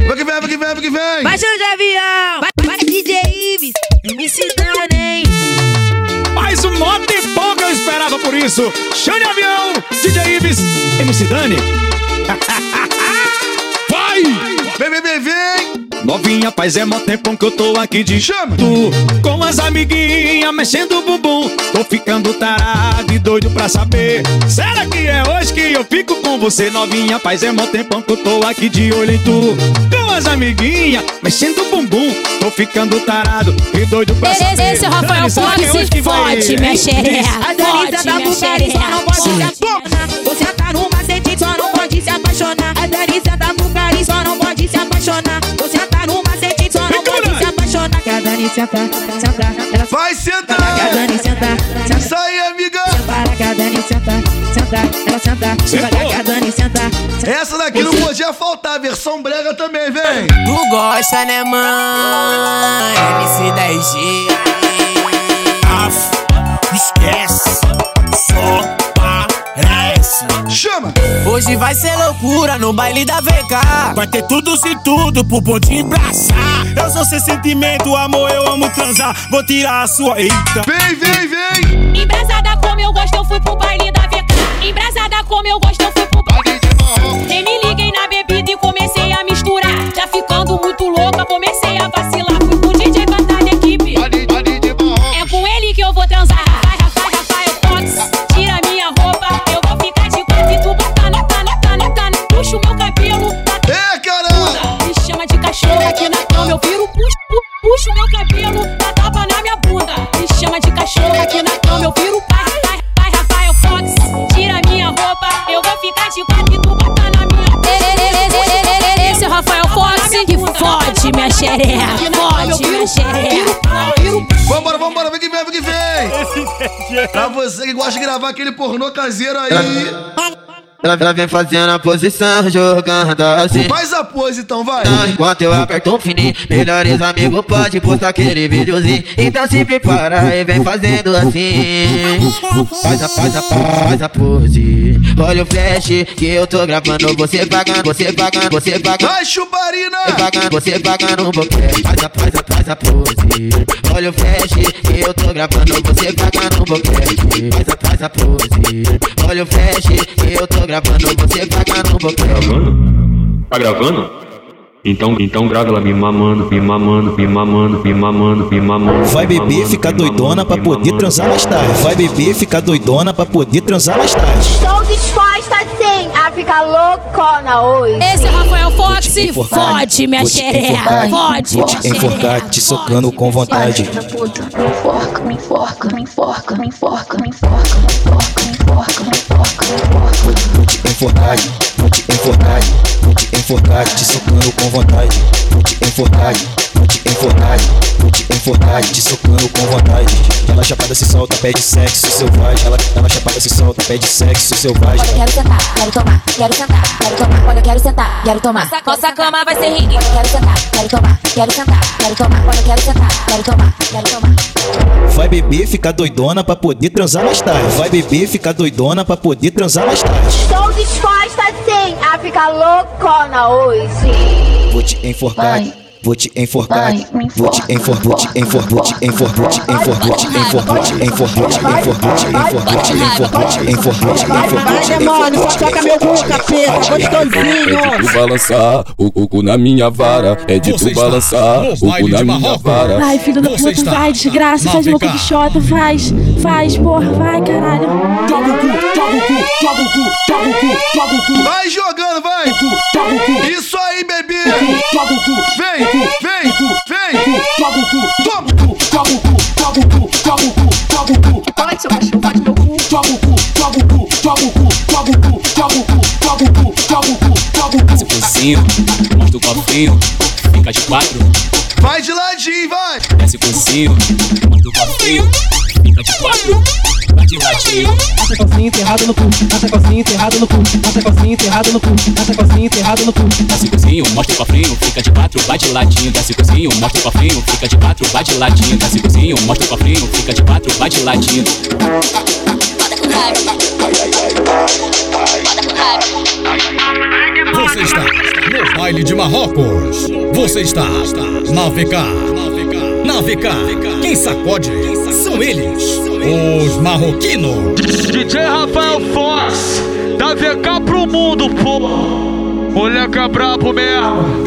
Vem que vem, vem que vem, vem que vem! Vai show de avião, vai, vai DJ Ives, MC Dani. Mais um moto e pouco eu esperava por isso. Chão de avião, DJ Ives, MC Dani. [LAUGHS] Novinha, faz é mó tempão que eu tô aqui de chama Tu, com as amiguinhas mexendo o bumbum. Tô ficando tarado e doido pra saber. Será que é hoje que eu fico com você? Novinha, faz é mó tempão que eu tô aqui de olho em tu. Com as amiguinhas mexendo o bumbum. Tô ficando tarado e doido pra Beleza, saber. Esse é o Rafael Flores e forte, minha xereca Forte, tá minha xereca Você tá numa sentido, só não pode se apaixonar. A Danisa da tá Bucari só não pode se apaixonar. Você Dani senta, senta, ela Vai sentar! Para a Dani senta, senta. Isso aí, amiga! Para a Dani senta, senta, ela senta. Para a Dani senta. Essa daqui não podia faltar, versão brega também, vem! Tu gosta, né, mãe? MC10G. Af, esquece, só. Chama! Hoje vai ser loucura no baile da VK. Vai ter tudo se tudo pro bonde embraçar. Eu sou seu sentimento, amor, eu amo transar. Vou tirar a sua eita. Vem, vem, vem! Embrasada como eu gosto, eu fui pro baile da VK. Embrasada como eu gosto, eu fui pro baile Nem me liguei na bebida e comecei a misturar. Já ficando muito louca, comecei a vacilar. Puxo, o meu cabelo, dá tapa na minha bunda. Me chama de cachorro aqui na cama, eu viro, pai, pai, pai, Rafael Fox. Tira minha roupa, eu vou ficar de quatro e tu bota na minha Esse é o Rafael Fox que fode minha xereca. Fode minha xereca. Vambora, vambora, vem que vem, vem que vem! Pra você que gosta de gravar aquele pornô caseiro aí. Ela, vem fazendo a posição, jogando assim. Faz a pose então, vai! Enquanto eu aperto um fininho, melhores amigos pode postar aquele videozinho. Então se prepara e vem fazendo assim. Faz a, faz a, faz a pose. Olha o flash que eu tô gravando. Você pagando, você pagando, você pagando. Vai, chuparina! Você pagando, você pagando um boquete. Faz a, faz a, faz a pose. Olha o flash que eu tô gravando. Você pagando um boquete. Faz a, faz a pose. Olha o flash que eu tô gravando. Você pagando um boquete. Gravando? Tá gravando? Então, então grava ela me mamando, me mamando, me mamando, me mamando, me mamando. Vai beber, ficar doidona pra poder transar mais tarde. Vai beber, ficar doidona pra poder transar mais tarde. Estou disposta ficar loucona hoje. Esse é o Rafael enforcar, fode minha xereca. Fode Vou te enforcar, te socando com vontade. me enforca, me enforca, me enforca, me enforca, me enforca, me enforca, me enforca, me enforca, me enforca. Vou te enforcar, vou te enforcar, vou te enforcar, te socando com vontade. Vou te enforcar, vou te enforcar, vou te enforcar, te socando com vontade. Ela chapada se solta, pede sexo selvagem. Ela, ela chapada se solta, pede sexo selvagem. Quero sentar, quero tomar, quero sentar, quero tomar. Olha, eu quero sentar, quero tomar. Nossa cama vai ser ringue. Olha, quero sentar, quero tomar, quero sentar, quero tomar. Olha, eu quero sentar, quero tomar, quero tomar. Vai beber, ficar doidona pra poder transar mais tarde. Vai beber, ficar doidona pra poder transar mais tarde. Estou disposta sim a ficar loucona hoje. Vou te enforcar. Vou te enforcar, vou te enforcar, vou te enforcar, vou te enforcar, vou te enforcar, vou te enforcar, vou te enforcar, vou te enforcar, vou te enforcar, vou te enforcar, vou te enforcar, vou te enforcar. Vai, demônio, toca meu cu, capeta, gostosinho. É de tu balançar o cuco na minha vara. É de tu balançar o cuco na minha vara. Ai, filho da puta, vai, desgraça, faz meu cu bichota, faz, faz, porra, vai, caralho. Joga o cu, joga o cu, joga o cu, joga o cu, joga o cu. Vai jogando, vai! Joga o cu. Isso aí, bebê! Joga o cu, Vem, vem, vem! joga o cu, Toma! joga o cu, joga o cu, joga o cu, joga o cu. Vai, seu cachorro, faz meu cu. Joga o cu, joga o cu, joga o cu, joga o cu, joga o cu, joga o cu, joga o cu, joga o cu. Mostra o cofrinho, fica de quatro. Vai de ladinho, vai! Desce focinho, mostra o cofrinho, fica de quatro. Vai de ladinho. Passa calcinha enterrada no cu, passa calcinha enterrada no cu, passa calcinha enterrada no cu, passa calcinha enterrada no cu. Desce cozinho, mostra o cofrinho, fica de quatro, vai de ladinho. Desce cozinho, mostra o cofrinho, fica de quatro, vai de ladinho. Desce cozinho, mostra o cofrinho, fica de quatro, vai de ladinho. Você está no baile de Marrocos. Você está na VK. Na VK, quem sacode são eles, os marroquinos. DJ Rafael Fox, da VK pro mundo, pô. Moleque é brabo mesmo.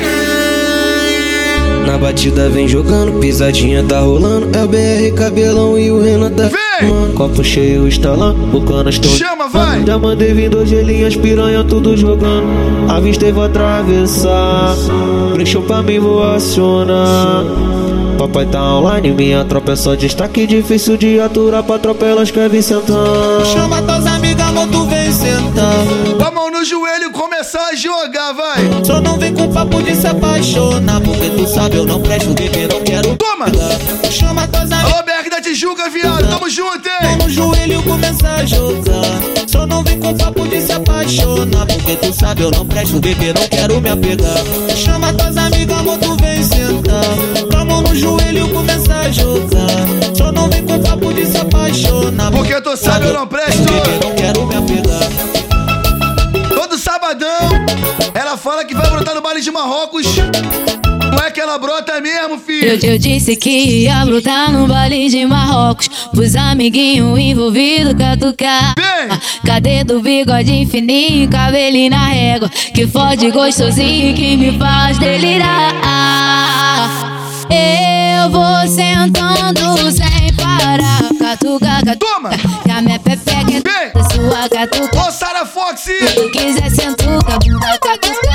Na batida vem jogando, pisadinha tá rolando. É o BR Cabelão e o Renan tá filmando. Copo cheio instalando, bocana estou. Chama, vai! Já mandei vir dois gelinhas, piranha tudo jogando. Avistei, vou atravessar. Brechou pra mim, vou acionar. Papai tá online, minha tropa é só destaque. Difícil de aturar pra tropa, elas querem sentar. Chama tuas amigas, amor, tu vem sentar. Joelho, começar a jogar, vai! Só não vem com papo de se apaixonar. Porque tu sabe, eu não presto bebê, não quero. Toma! Chama tuas amigas. Alô, BR da Tijuca, viado, tamo junto, hein? No joelho começa a jogar. Só não vem com papo de se apaixonar. Porque tu sabe, eu não presto bebê, não quero me apegar. Chama tuas amigas, amor, tu vem sentar. Com a mão no joelho começa a jogar. Só não vem com papo de se apaixonar. Porque tu sabe, eu não presto. Bebê, não Eu, eu disse que ia brotar no baile de Marrocos Pros amiguinhos envolvidos catucar Cadê do bigode fininho, cabelinho na régua? Que fode gostosinho que me faz delirar. Eu vou sentando sem parar. Catuca, catuca. Que a minha pepeca é sua catuca. Ô, Sara Fox! Se tu quiser sentuca, bunda catuca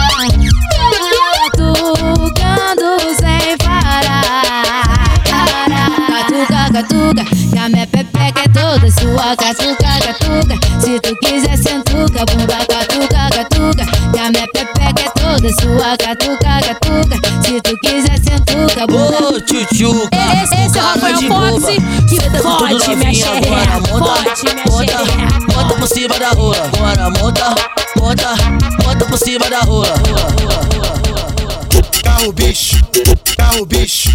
sua Catuca, catuca Se tu quiser sentuca, bunda catuca, catuca Que a minha pepeca é toda sua Catuca, catuca Se tu quiser sentuca, bunda Ô, tchutchuca Esse, esse é o Rafael Fox Que fode minha xereca Fode minha xereca Bota por cima da rua, agora monta, monta, bota por cima da rua. Carro bicho, carro bicho,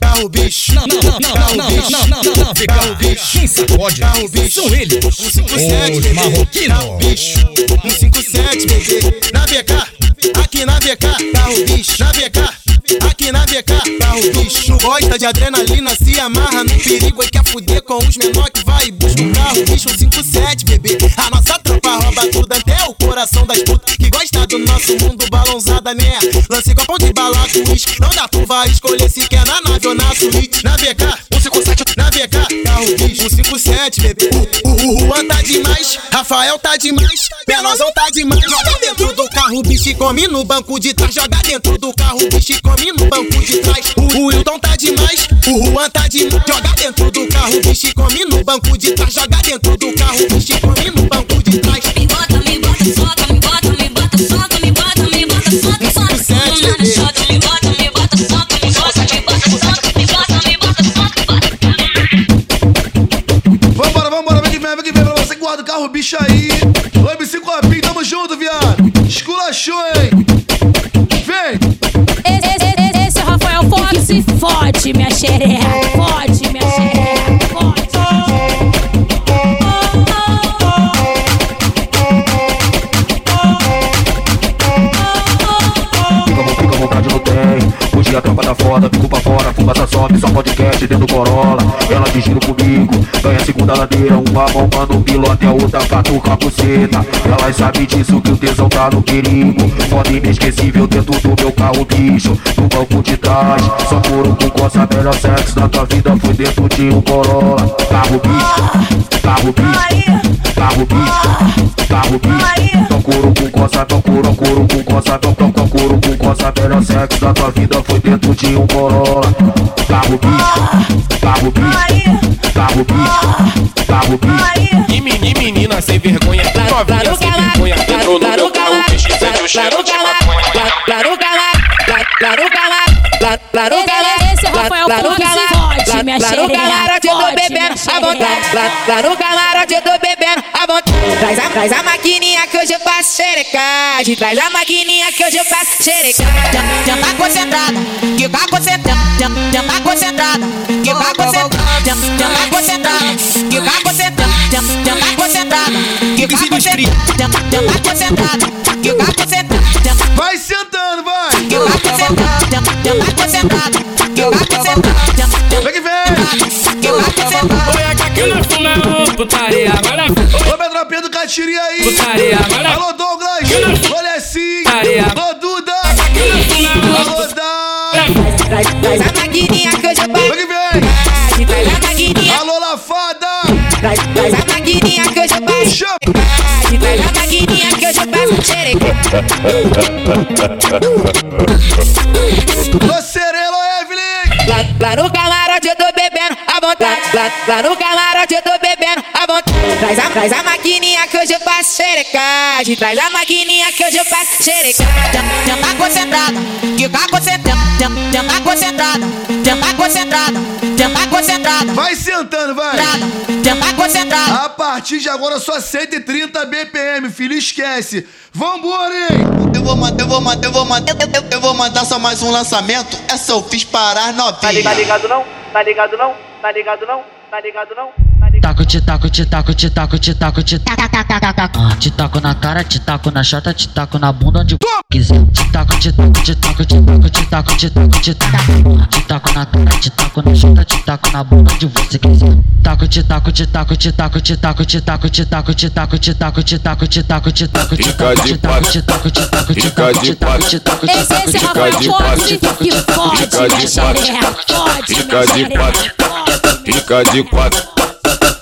carro bicho. Não, não, não, não, não, não, não, não, não, não, Carro bicho, Quem sacode carro bicho. são eles, 157, os bebê. marroquinos. Carro bicho, 157, bebê. Na VK, aqui na VK, carro bicho. Na VK. Aqui na VK, carro bicho. Gosta de adrenalina, se amarra no perigo. E quer fuder com os menor que vai e busca o carro. Bicho 157, bebê. A nossa tropa rouba tudo até o coração das putas Que gosta do nosso mundo. Balãozada, né? Lance copão de bala com uísque Não dá, vai escolher se quer na nave ou na suíte. Na VK, 157, na VK, carro bicho 157, bebê. O, o, o Juan tá demais, Rafael tá demais Penozão tá demais. Joga dentro do carro, bicho come no banco de trás. Joga dentro do carro, bicho e come no banco de trás O, Wilton tá demais, o Juan tá demais Joga dentro do carro, bicho e come no banco de trás Joga dentro do carro, bicho e come no banco de trás Me bota, me bota, soca, me bota, me bota, soca, me bota, me bota, soca, soca, soca, chota, me bota, me bota, soca, me bota, me bota, soca, me bota, me bota, soca, Vambora, vambora, vem que vem, vem que vem pra você que guarda o carro bicho aí. Ô, MC Copinho, tamo junto, viado. Esculachou, hein? Fode minha xereca. Fode minha xereca. Fode. Fica à vontade no tem Hoje a tropa tá foda, fico pra fora Fumaça sobe, só podcast dentro do Corolla. Ela dirigindo comigo, ganha a segunda ladeira Uma mão o piloto e a outra catuca a buceta Elas sabem disso que o tesão tá no perigo. Foda inesquecível dentro do meu carro bicho No banco de trás, só couro com coça Melhor sexo da tua vida foi dentro de um Corolla. Carro bicho, carro bicho, carro bicho, carro bicho. Tô couro com coça, tô couro, couro com coça tô, tô couro com coça Melhor sexo da tua vida foi dentro de um Corolla Carro bicho, carro bicho, carro bicho, carro bicho. E meni- menina sem vergonha, novinha sem vergonha. Entrou no meu carro, bicho, e sente o cheiro de maconha Claro, claro, claro, claro, claro, Esse é o Rafael Fox. Fode minha Claro, xereca. camarote, tô bebendo minha à xereca. vontade. Claro, camarote, tô bebendo à vontade. Traz a, traz a maquininha que hoje eu faço xerecagem. Traz a maquininha que hoje eu faço xerecagem. Tá concentrada, que tá concentrada. Tá concentrada, que tá concentrada. Tá concentrada, que tá concentrada. Tá concentrada, que tá concentrada. Tá concentrada, que tá concentrada. Vai sentando, vai! Que tá concentrada, tá concentrada. Que tá concentrada. Vem que vem! Olha que nós fuma é putaria, agora Ô, Pedropinha do Catiri aí! Putaria, agora- Alô, Douglas! Olha assim! Alô, Duda! Alô, Dá! Traz, a maquininha que eu faço. Vem que vem! Traz a maquininha. Alô, Lafada! Traz, a maquininha que eu faço. Chama! Traz a maquininha que eu faço. Xereca. Ô, Serelo Evelyn! Lá, no camarote eu tô bebendo à vontade. Lá, lá no camarote eu tô bebendo à vontade. Traz a, traz a maquininha que hoje eu faço xerecagem. Traz a maquininha que hoje eu faço xerecagem. Já, já tá concentrada, Tenta concentrada, tenta concentrada, tenta concentrada. Vai sentando, vai. Tenta concentrada. A partir de agora só 130 BPM, filho, esquece. Vambora, hein? Eu vou mandar, eu vou mandar, eu vou mandar, eu, eu, eu vou mandar só mais um lançamento. Essa eu fiz parar novinha. Tá ligado não? Tá ligado não? Tá ligado não? Tá ligado não? Taco, te taco, te taco, te taco, te taco, te taco, Ah, te taco na cara, te taco na chata, te taco na bunda onde quiser. Te taco, te taco, te taco, te taco, te taco, te taco, te taco. Ah, te taco na cara, te taco na chata, te taco na bunda onde você quiser. Taco, te taco, te taco, te taco, te taco, te taco, te taco, te taco, te taco, te taco, te taco, te taco, te taco, te taco, te taco, te taco, te taco, te taco, te taco, te taco, Esse é Rafael Fox que fode, minha xereca, fode, Fica de quatro, fica de quatro,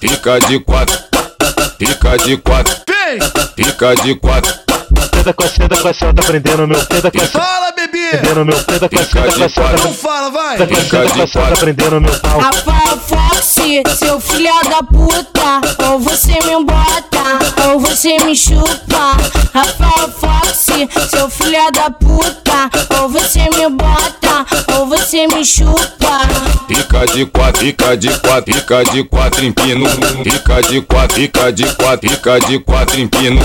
fica de quatro, fica de quatro, fica de quatro. Senta com a senta com a senta prendendo meu senta com a senta Fala, bebê! prendendo meu senta com a senta com a senta Não fala, vai! senta com a senta com a senta prendendo meu pau Rafael Fox, seu filho da puta, ou você me bota, ou você me chupa. Rafael Fox, seu filho da puta, ou você me bota, ou você me chupa. Fica de quatro, fica de quatro, fica de quatro empino. Fica de quatro, fica de quatro, fica de quatro empino.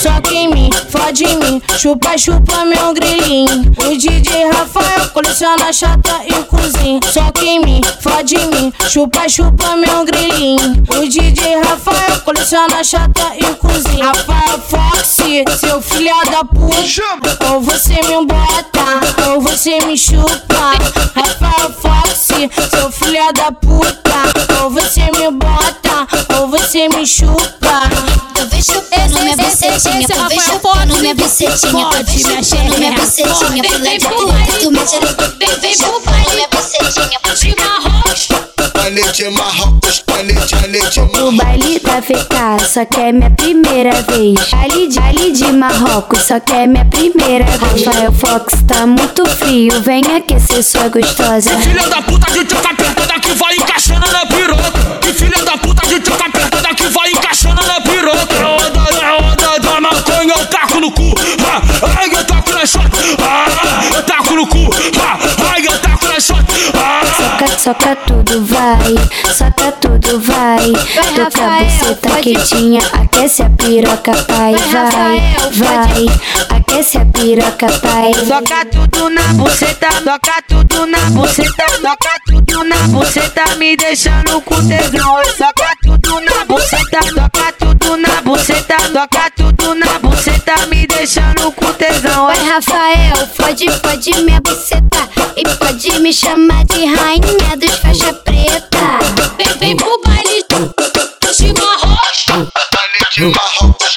Só que em mim, fode em mim, chupa, chupa meu grilinho. O DJ Rafael coleciona chata e cozinha. Só que em mim, fode em mim, chupa, chupa meu grilinho. O DJ Rafael coleciona chata e cozinha. Rafael Fox, seu filho da puta. Ou você me bota, ou você me chupa. Rafael Fox, seu filho da puta. Ou você me bota, ou você me chupa. Eu vejo esse, no minha bucetinha, pra fechar pode, no minha bucetinha, pra fechar no minha bucetinha, pra levar pro alto, me tira do vem pro baile, minha bucetinha, pra te O baile tá da VK, só que é minha primeira vez. Ali de, ali de Marrocos, só que é minha primeira vez. Rafael Fox tá muito frio, vem aquecer sua gostosa. Que filha da puta de tu tá tentando vai encaixando na piroca. Que filha da puta de tu tá Soca, tudo, vai. Soca tudo, vai. Toca a buceta quentinha, aquece a piroca, pai. Vai, vai. Aquece a piroca, pai. Toca tudo na buceta, toca tudo na buceta, toca tudo na buceta, me deixando com tesão. Toca tudo na buceta, toca tudo na buceta, toca tudo na buceta, me deixando com tesão. Vai, Rafael, pode, pode minha buceta. E pode me chamar de rainha dos faixa preta. Vem, vem pro baile de Marrocos. de Marrocos.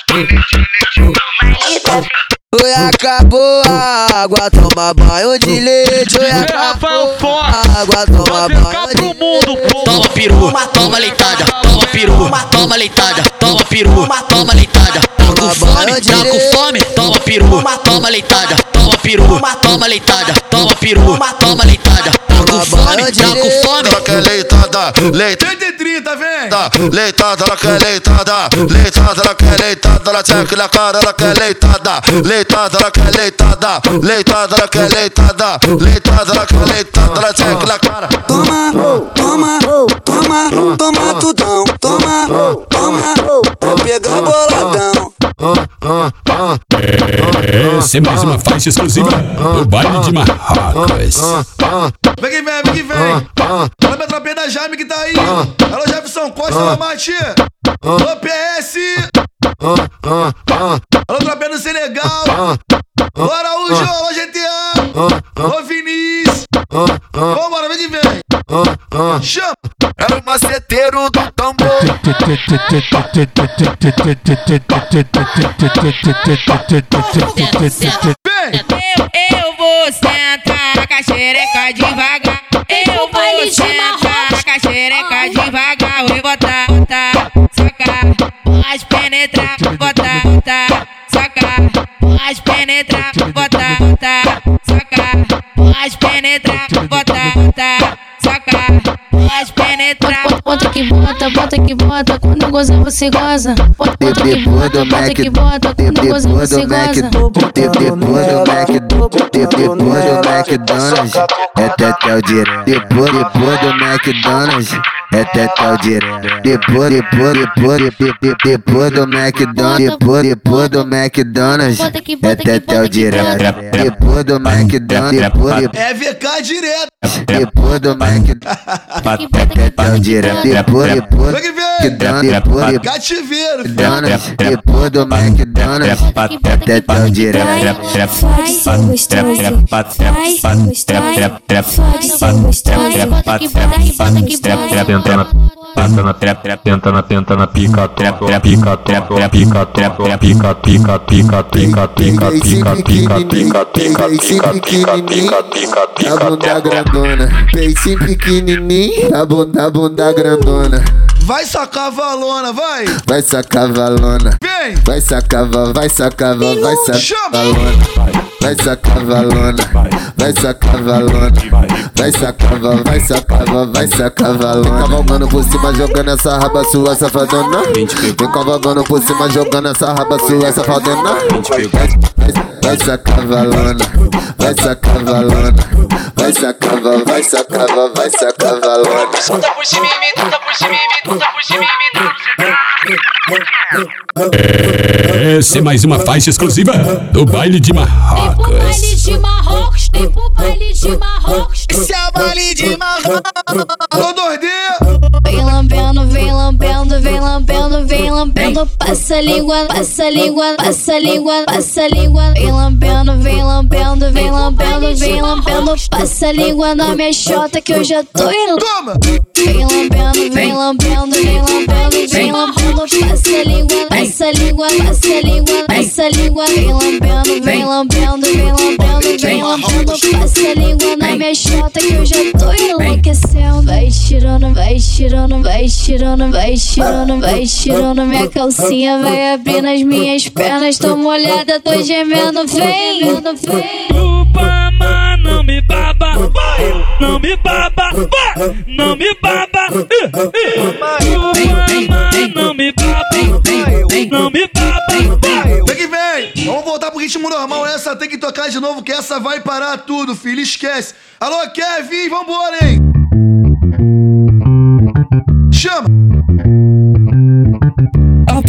Oi, acabou a água, toma banho de leite. Oi, acabou a água, toma banho de leite. Toma peru, toma leitada, toma peru, toma leitada, toma peru, toma leitada. Tá com fome, tá com fome, toma peru, toma leitada, toma peru, toma leitada, toma peru, toma leitada. Tá com fome, tá com fome. Leitada, leitada. 130, vem! Leitada, ela quer leitada. Leitada, ela quer leitada. Ela checa na cara, ela quer leitada. Leitada, ela quer leitada. Leitada, ela quer leitada. Leitada, ela quer leitada. Ela checa na cara. Toma, toma, toma, toma tudão. Toma, toma, vou pegar boladão. Essa é mais uma faixa exclusiva do baile de Marrocos. Vem que vem, vem que vem! Olha minha tropinha da Jaime que tá aí! Alô Jefferson Costa, alô Mati! Alô PS! Alô tropinha do Senegal! Alô Araújo, alô GTA! Alô Vinícius! Vambora, vem que vem! Chama! O maceteiro do tambor. Eu vou sentar com a xereca devagar. Eu vou sentar com a xereca devagar. Vou botar, botar, sacar, pode penetrar, botar, botar, sacar, pode penetrar, botar, botar, sacar, pode penetrar, botar, botar. Bota que bota, bota que bota, quando goza você goza. Bota que bota, bota que bota, quando goza você goza. Depois do Mac, depois do McDonald's, é Tetel direto. Depois, depois do McDonald's, é Tetel direto. Depois, depois, depois, depois, do McDonald's, depois, depois do McDonald's, é Tetel direto. Depois do McDonald's, É VK direto. Depois do é Tetel direto. Depois, depois, que. McDonald's, depois, Cativeiro. McDonald's, depois do é Tetel direto. Faz ser gostoso, faz ser gostoso, faz ser gostoso. Tenta na, tenta na, tenta na, tenta na pica, pica, pica, pica, pica, pica, pica, pica, pica, pica, pica, pica, pica, pica, pica, pica, pica, pica, pica, A bunda grandona, peitinho pequenininho, a bunda, a bunda grandona. Vai sacar valona, vai. Vai sacar valona, Vem. vai sacar, va- vai sacar, va- vai sacar valona, vai sacar valona, vai sacar valona, vai sacar, va- vai sacar, va- vai sacar valona. Cavalgando por cima, jogando essa raba sua safadona. Vem cavalgando por cima, jogando essa raba sua safadona. Vai, vai, vai vai sacar valona, vai sacar valona, vai sacar valona, vai sacar valona, vai sacar valona. Tá por cima, tá por cima, tá por cima, tá por cima. Essa é mais uma faixa exclusiva do baile de Marrocos. Baile de Marrocos, tem pro baile de Marrocos. Esse é o baile de Marrocos. Alô, doidinho. Vem lambendo, vem lambendo, vem lambendo, vem lambendo. Passa a língua, passa a língua, passa a língua, passa a língua. Vem lambendo, vem lambendo, vem lambendo, vem lambendo. Passa a língua na minha chota que eu já tô em Toma. Vem lambendo, vem lambendo, vem lambendo, vem lambendo. Passa a língua, passa a língua, passa a língua, passa a língua. Vem lambendo, vem lambendo, vem lambendo, vem lambendo. Passa a língua na minha chota que eu já tô enlouquecendo. Vai tirando, vai tirando, vai tirando, vai tirando, vai tirando. Minha calcinha vai abrindo as minhas pernas. Tô molhada, tô gemendo. Vem, vem. Não me baba, não me baba, não me baba. Chupa, mas não me baba, não me baba. Vem que vem. Vamos voltar pro ritmo normal. Essa tem que tocar de novo, que essa vai parar tudo, filho. Esquece. Alô, Kevin, vambora, hein? Chama.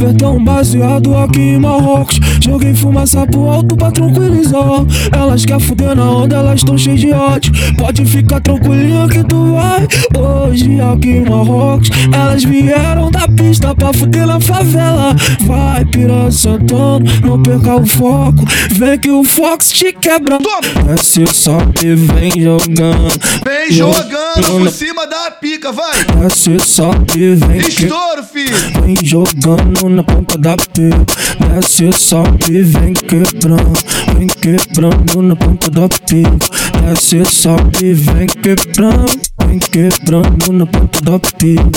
Apertão baseado aqui em Marrocos. Joguei fumaça pro alto pra tranquilizar. Elas quer fuder na onda, elas tão cheias de ódio. Pode ficar tranquilinha que tu vai. Hoje aqui em Marrocos Elas vieram da pista pra fuder na favela. Vai piranha sentando, não perca o foco. Vem que o Fox te quebra. Desce só e vem jogando. Vem jogando por cima da pica, vai. Desce só e vem Estouro, filho. Vem jogando na ponta da pica Desce só e vem quebrando Vem quebrando na ponta da pica Desce só e vem quebrando Vem quebrando na ponta da pica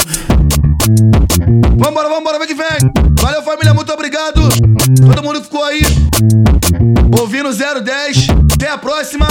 Vambora, vambora, vem que vem. Valeu, família, muito obrigado. Todo mundo ficou aí ouvindo 010. Até a próxima.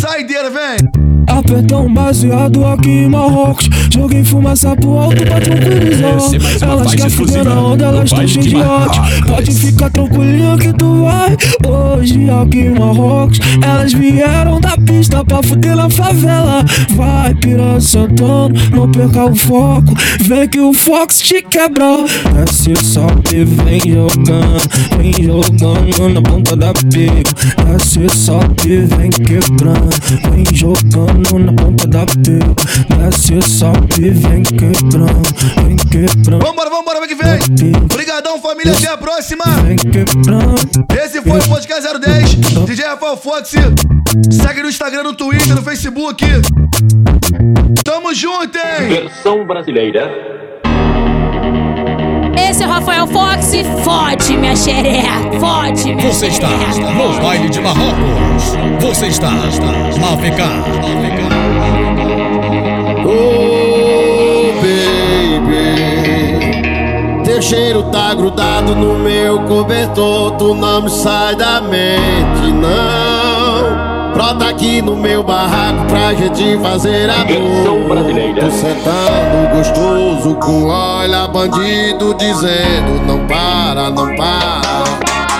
Saideira, vem. Apertão baseado aqui em Marrocos. Joguei fumaça pro alto pra tranquilizar é Elas faixa quer fuder na onda, elas tão cheias de ódio. Pode ficar tranquilinha que tu vai. Hoje aqui em Marrocos Elas vieram da pista pra fuder na favela. Vai piranha sentando, não perca o foco. Vem que o Fox te quebra. Desce só e vem jogando Vem jogando na ponta da pica. Desce só e vem quebrando Vem jogando na ponta da pica Desce só e vem quebrando Vem quebrando Vambora, vambora, vem que vem. Obrigadão, família. Até a próxima. Vem quebrando Esse foi o Podcast 010. DJ Rafael Fox. Segue no Instagram, no Twitter, no Facebook. Tamo junto, hein? Versão brasileira. Esse é o Rafael Fox. Fode, minha xereca. Fode, minha Você está no baile de Marrocos. Você está na VK. Oh, baby. Teu cheiro tá grudado no meu cobertor. Tu não me sai da mente, não. Brota aqui no meu barraco pra gente fazer amor. Tô sentando gostoso com olha bandido dizendo não para, não para.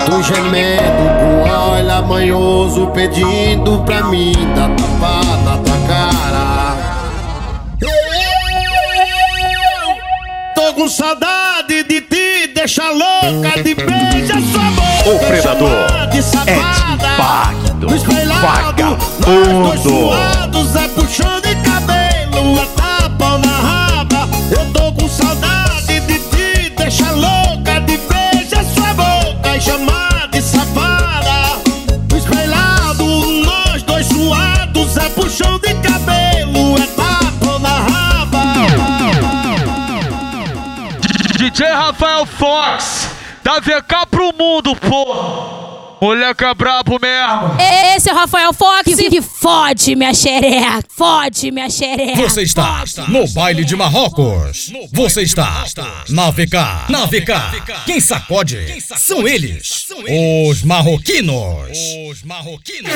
Tô gemendo com olha manhoso pedindo pra mim dar tapa na tua cara. Tô com saudade de ti, deixa louca de beija sua boca. O predador é espelhado, vagabundo. nós dois suados, é puxão de cabelo, é tapa na raba. Eu tô com saudade de ti, deixa louca de beija sua boca e chama de safada. Espelhado, nós dois suados, é puxão de cabelo, é tapa na raba. DJ Rafael Fox, da VK mundo, porra. Moleque é brabo mesmo. Esse é o Rafael Fox que fode minha xereca. Fode minha xereca. Você está no baile de Marrocos. Você está na VK. Na VK. Quem sacode são eles, os marroquinos. Os marroquinos.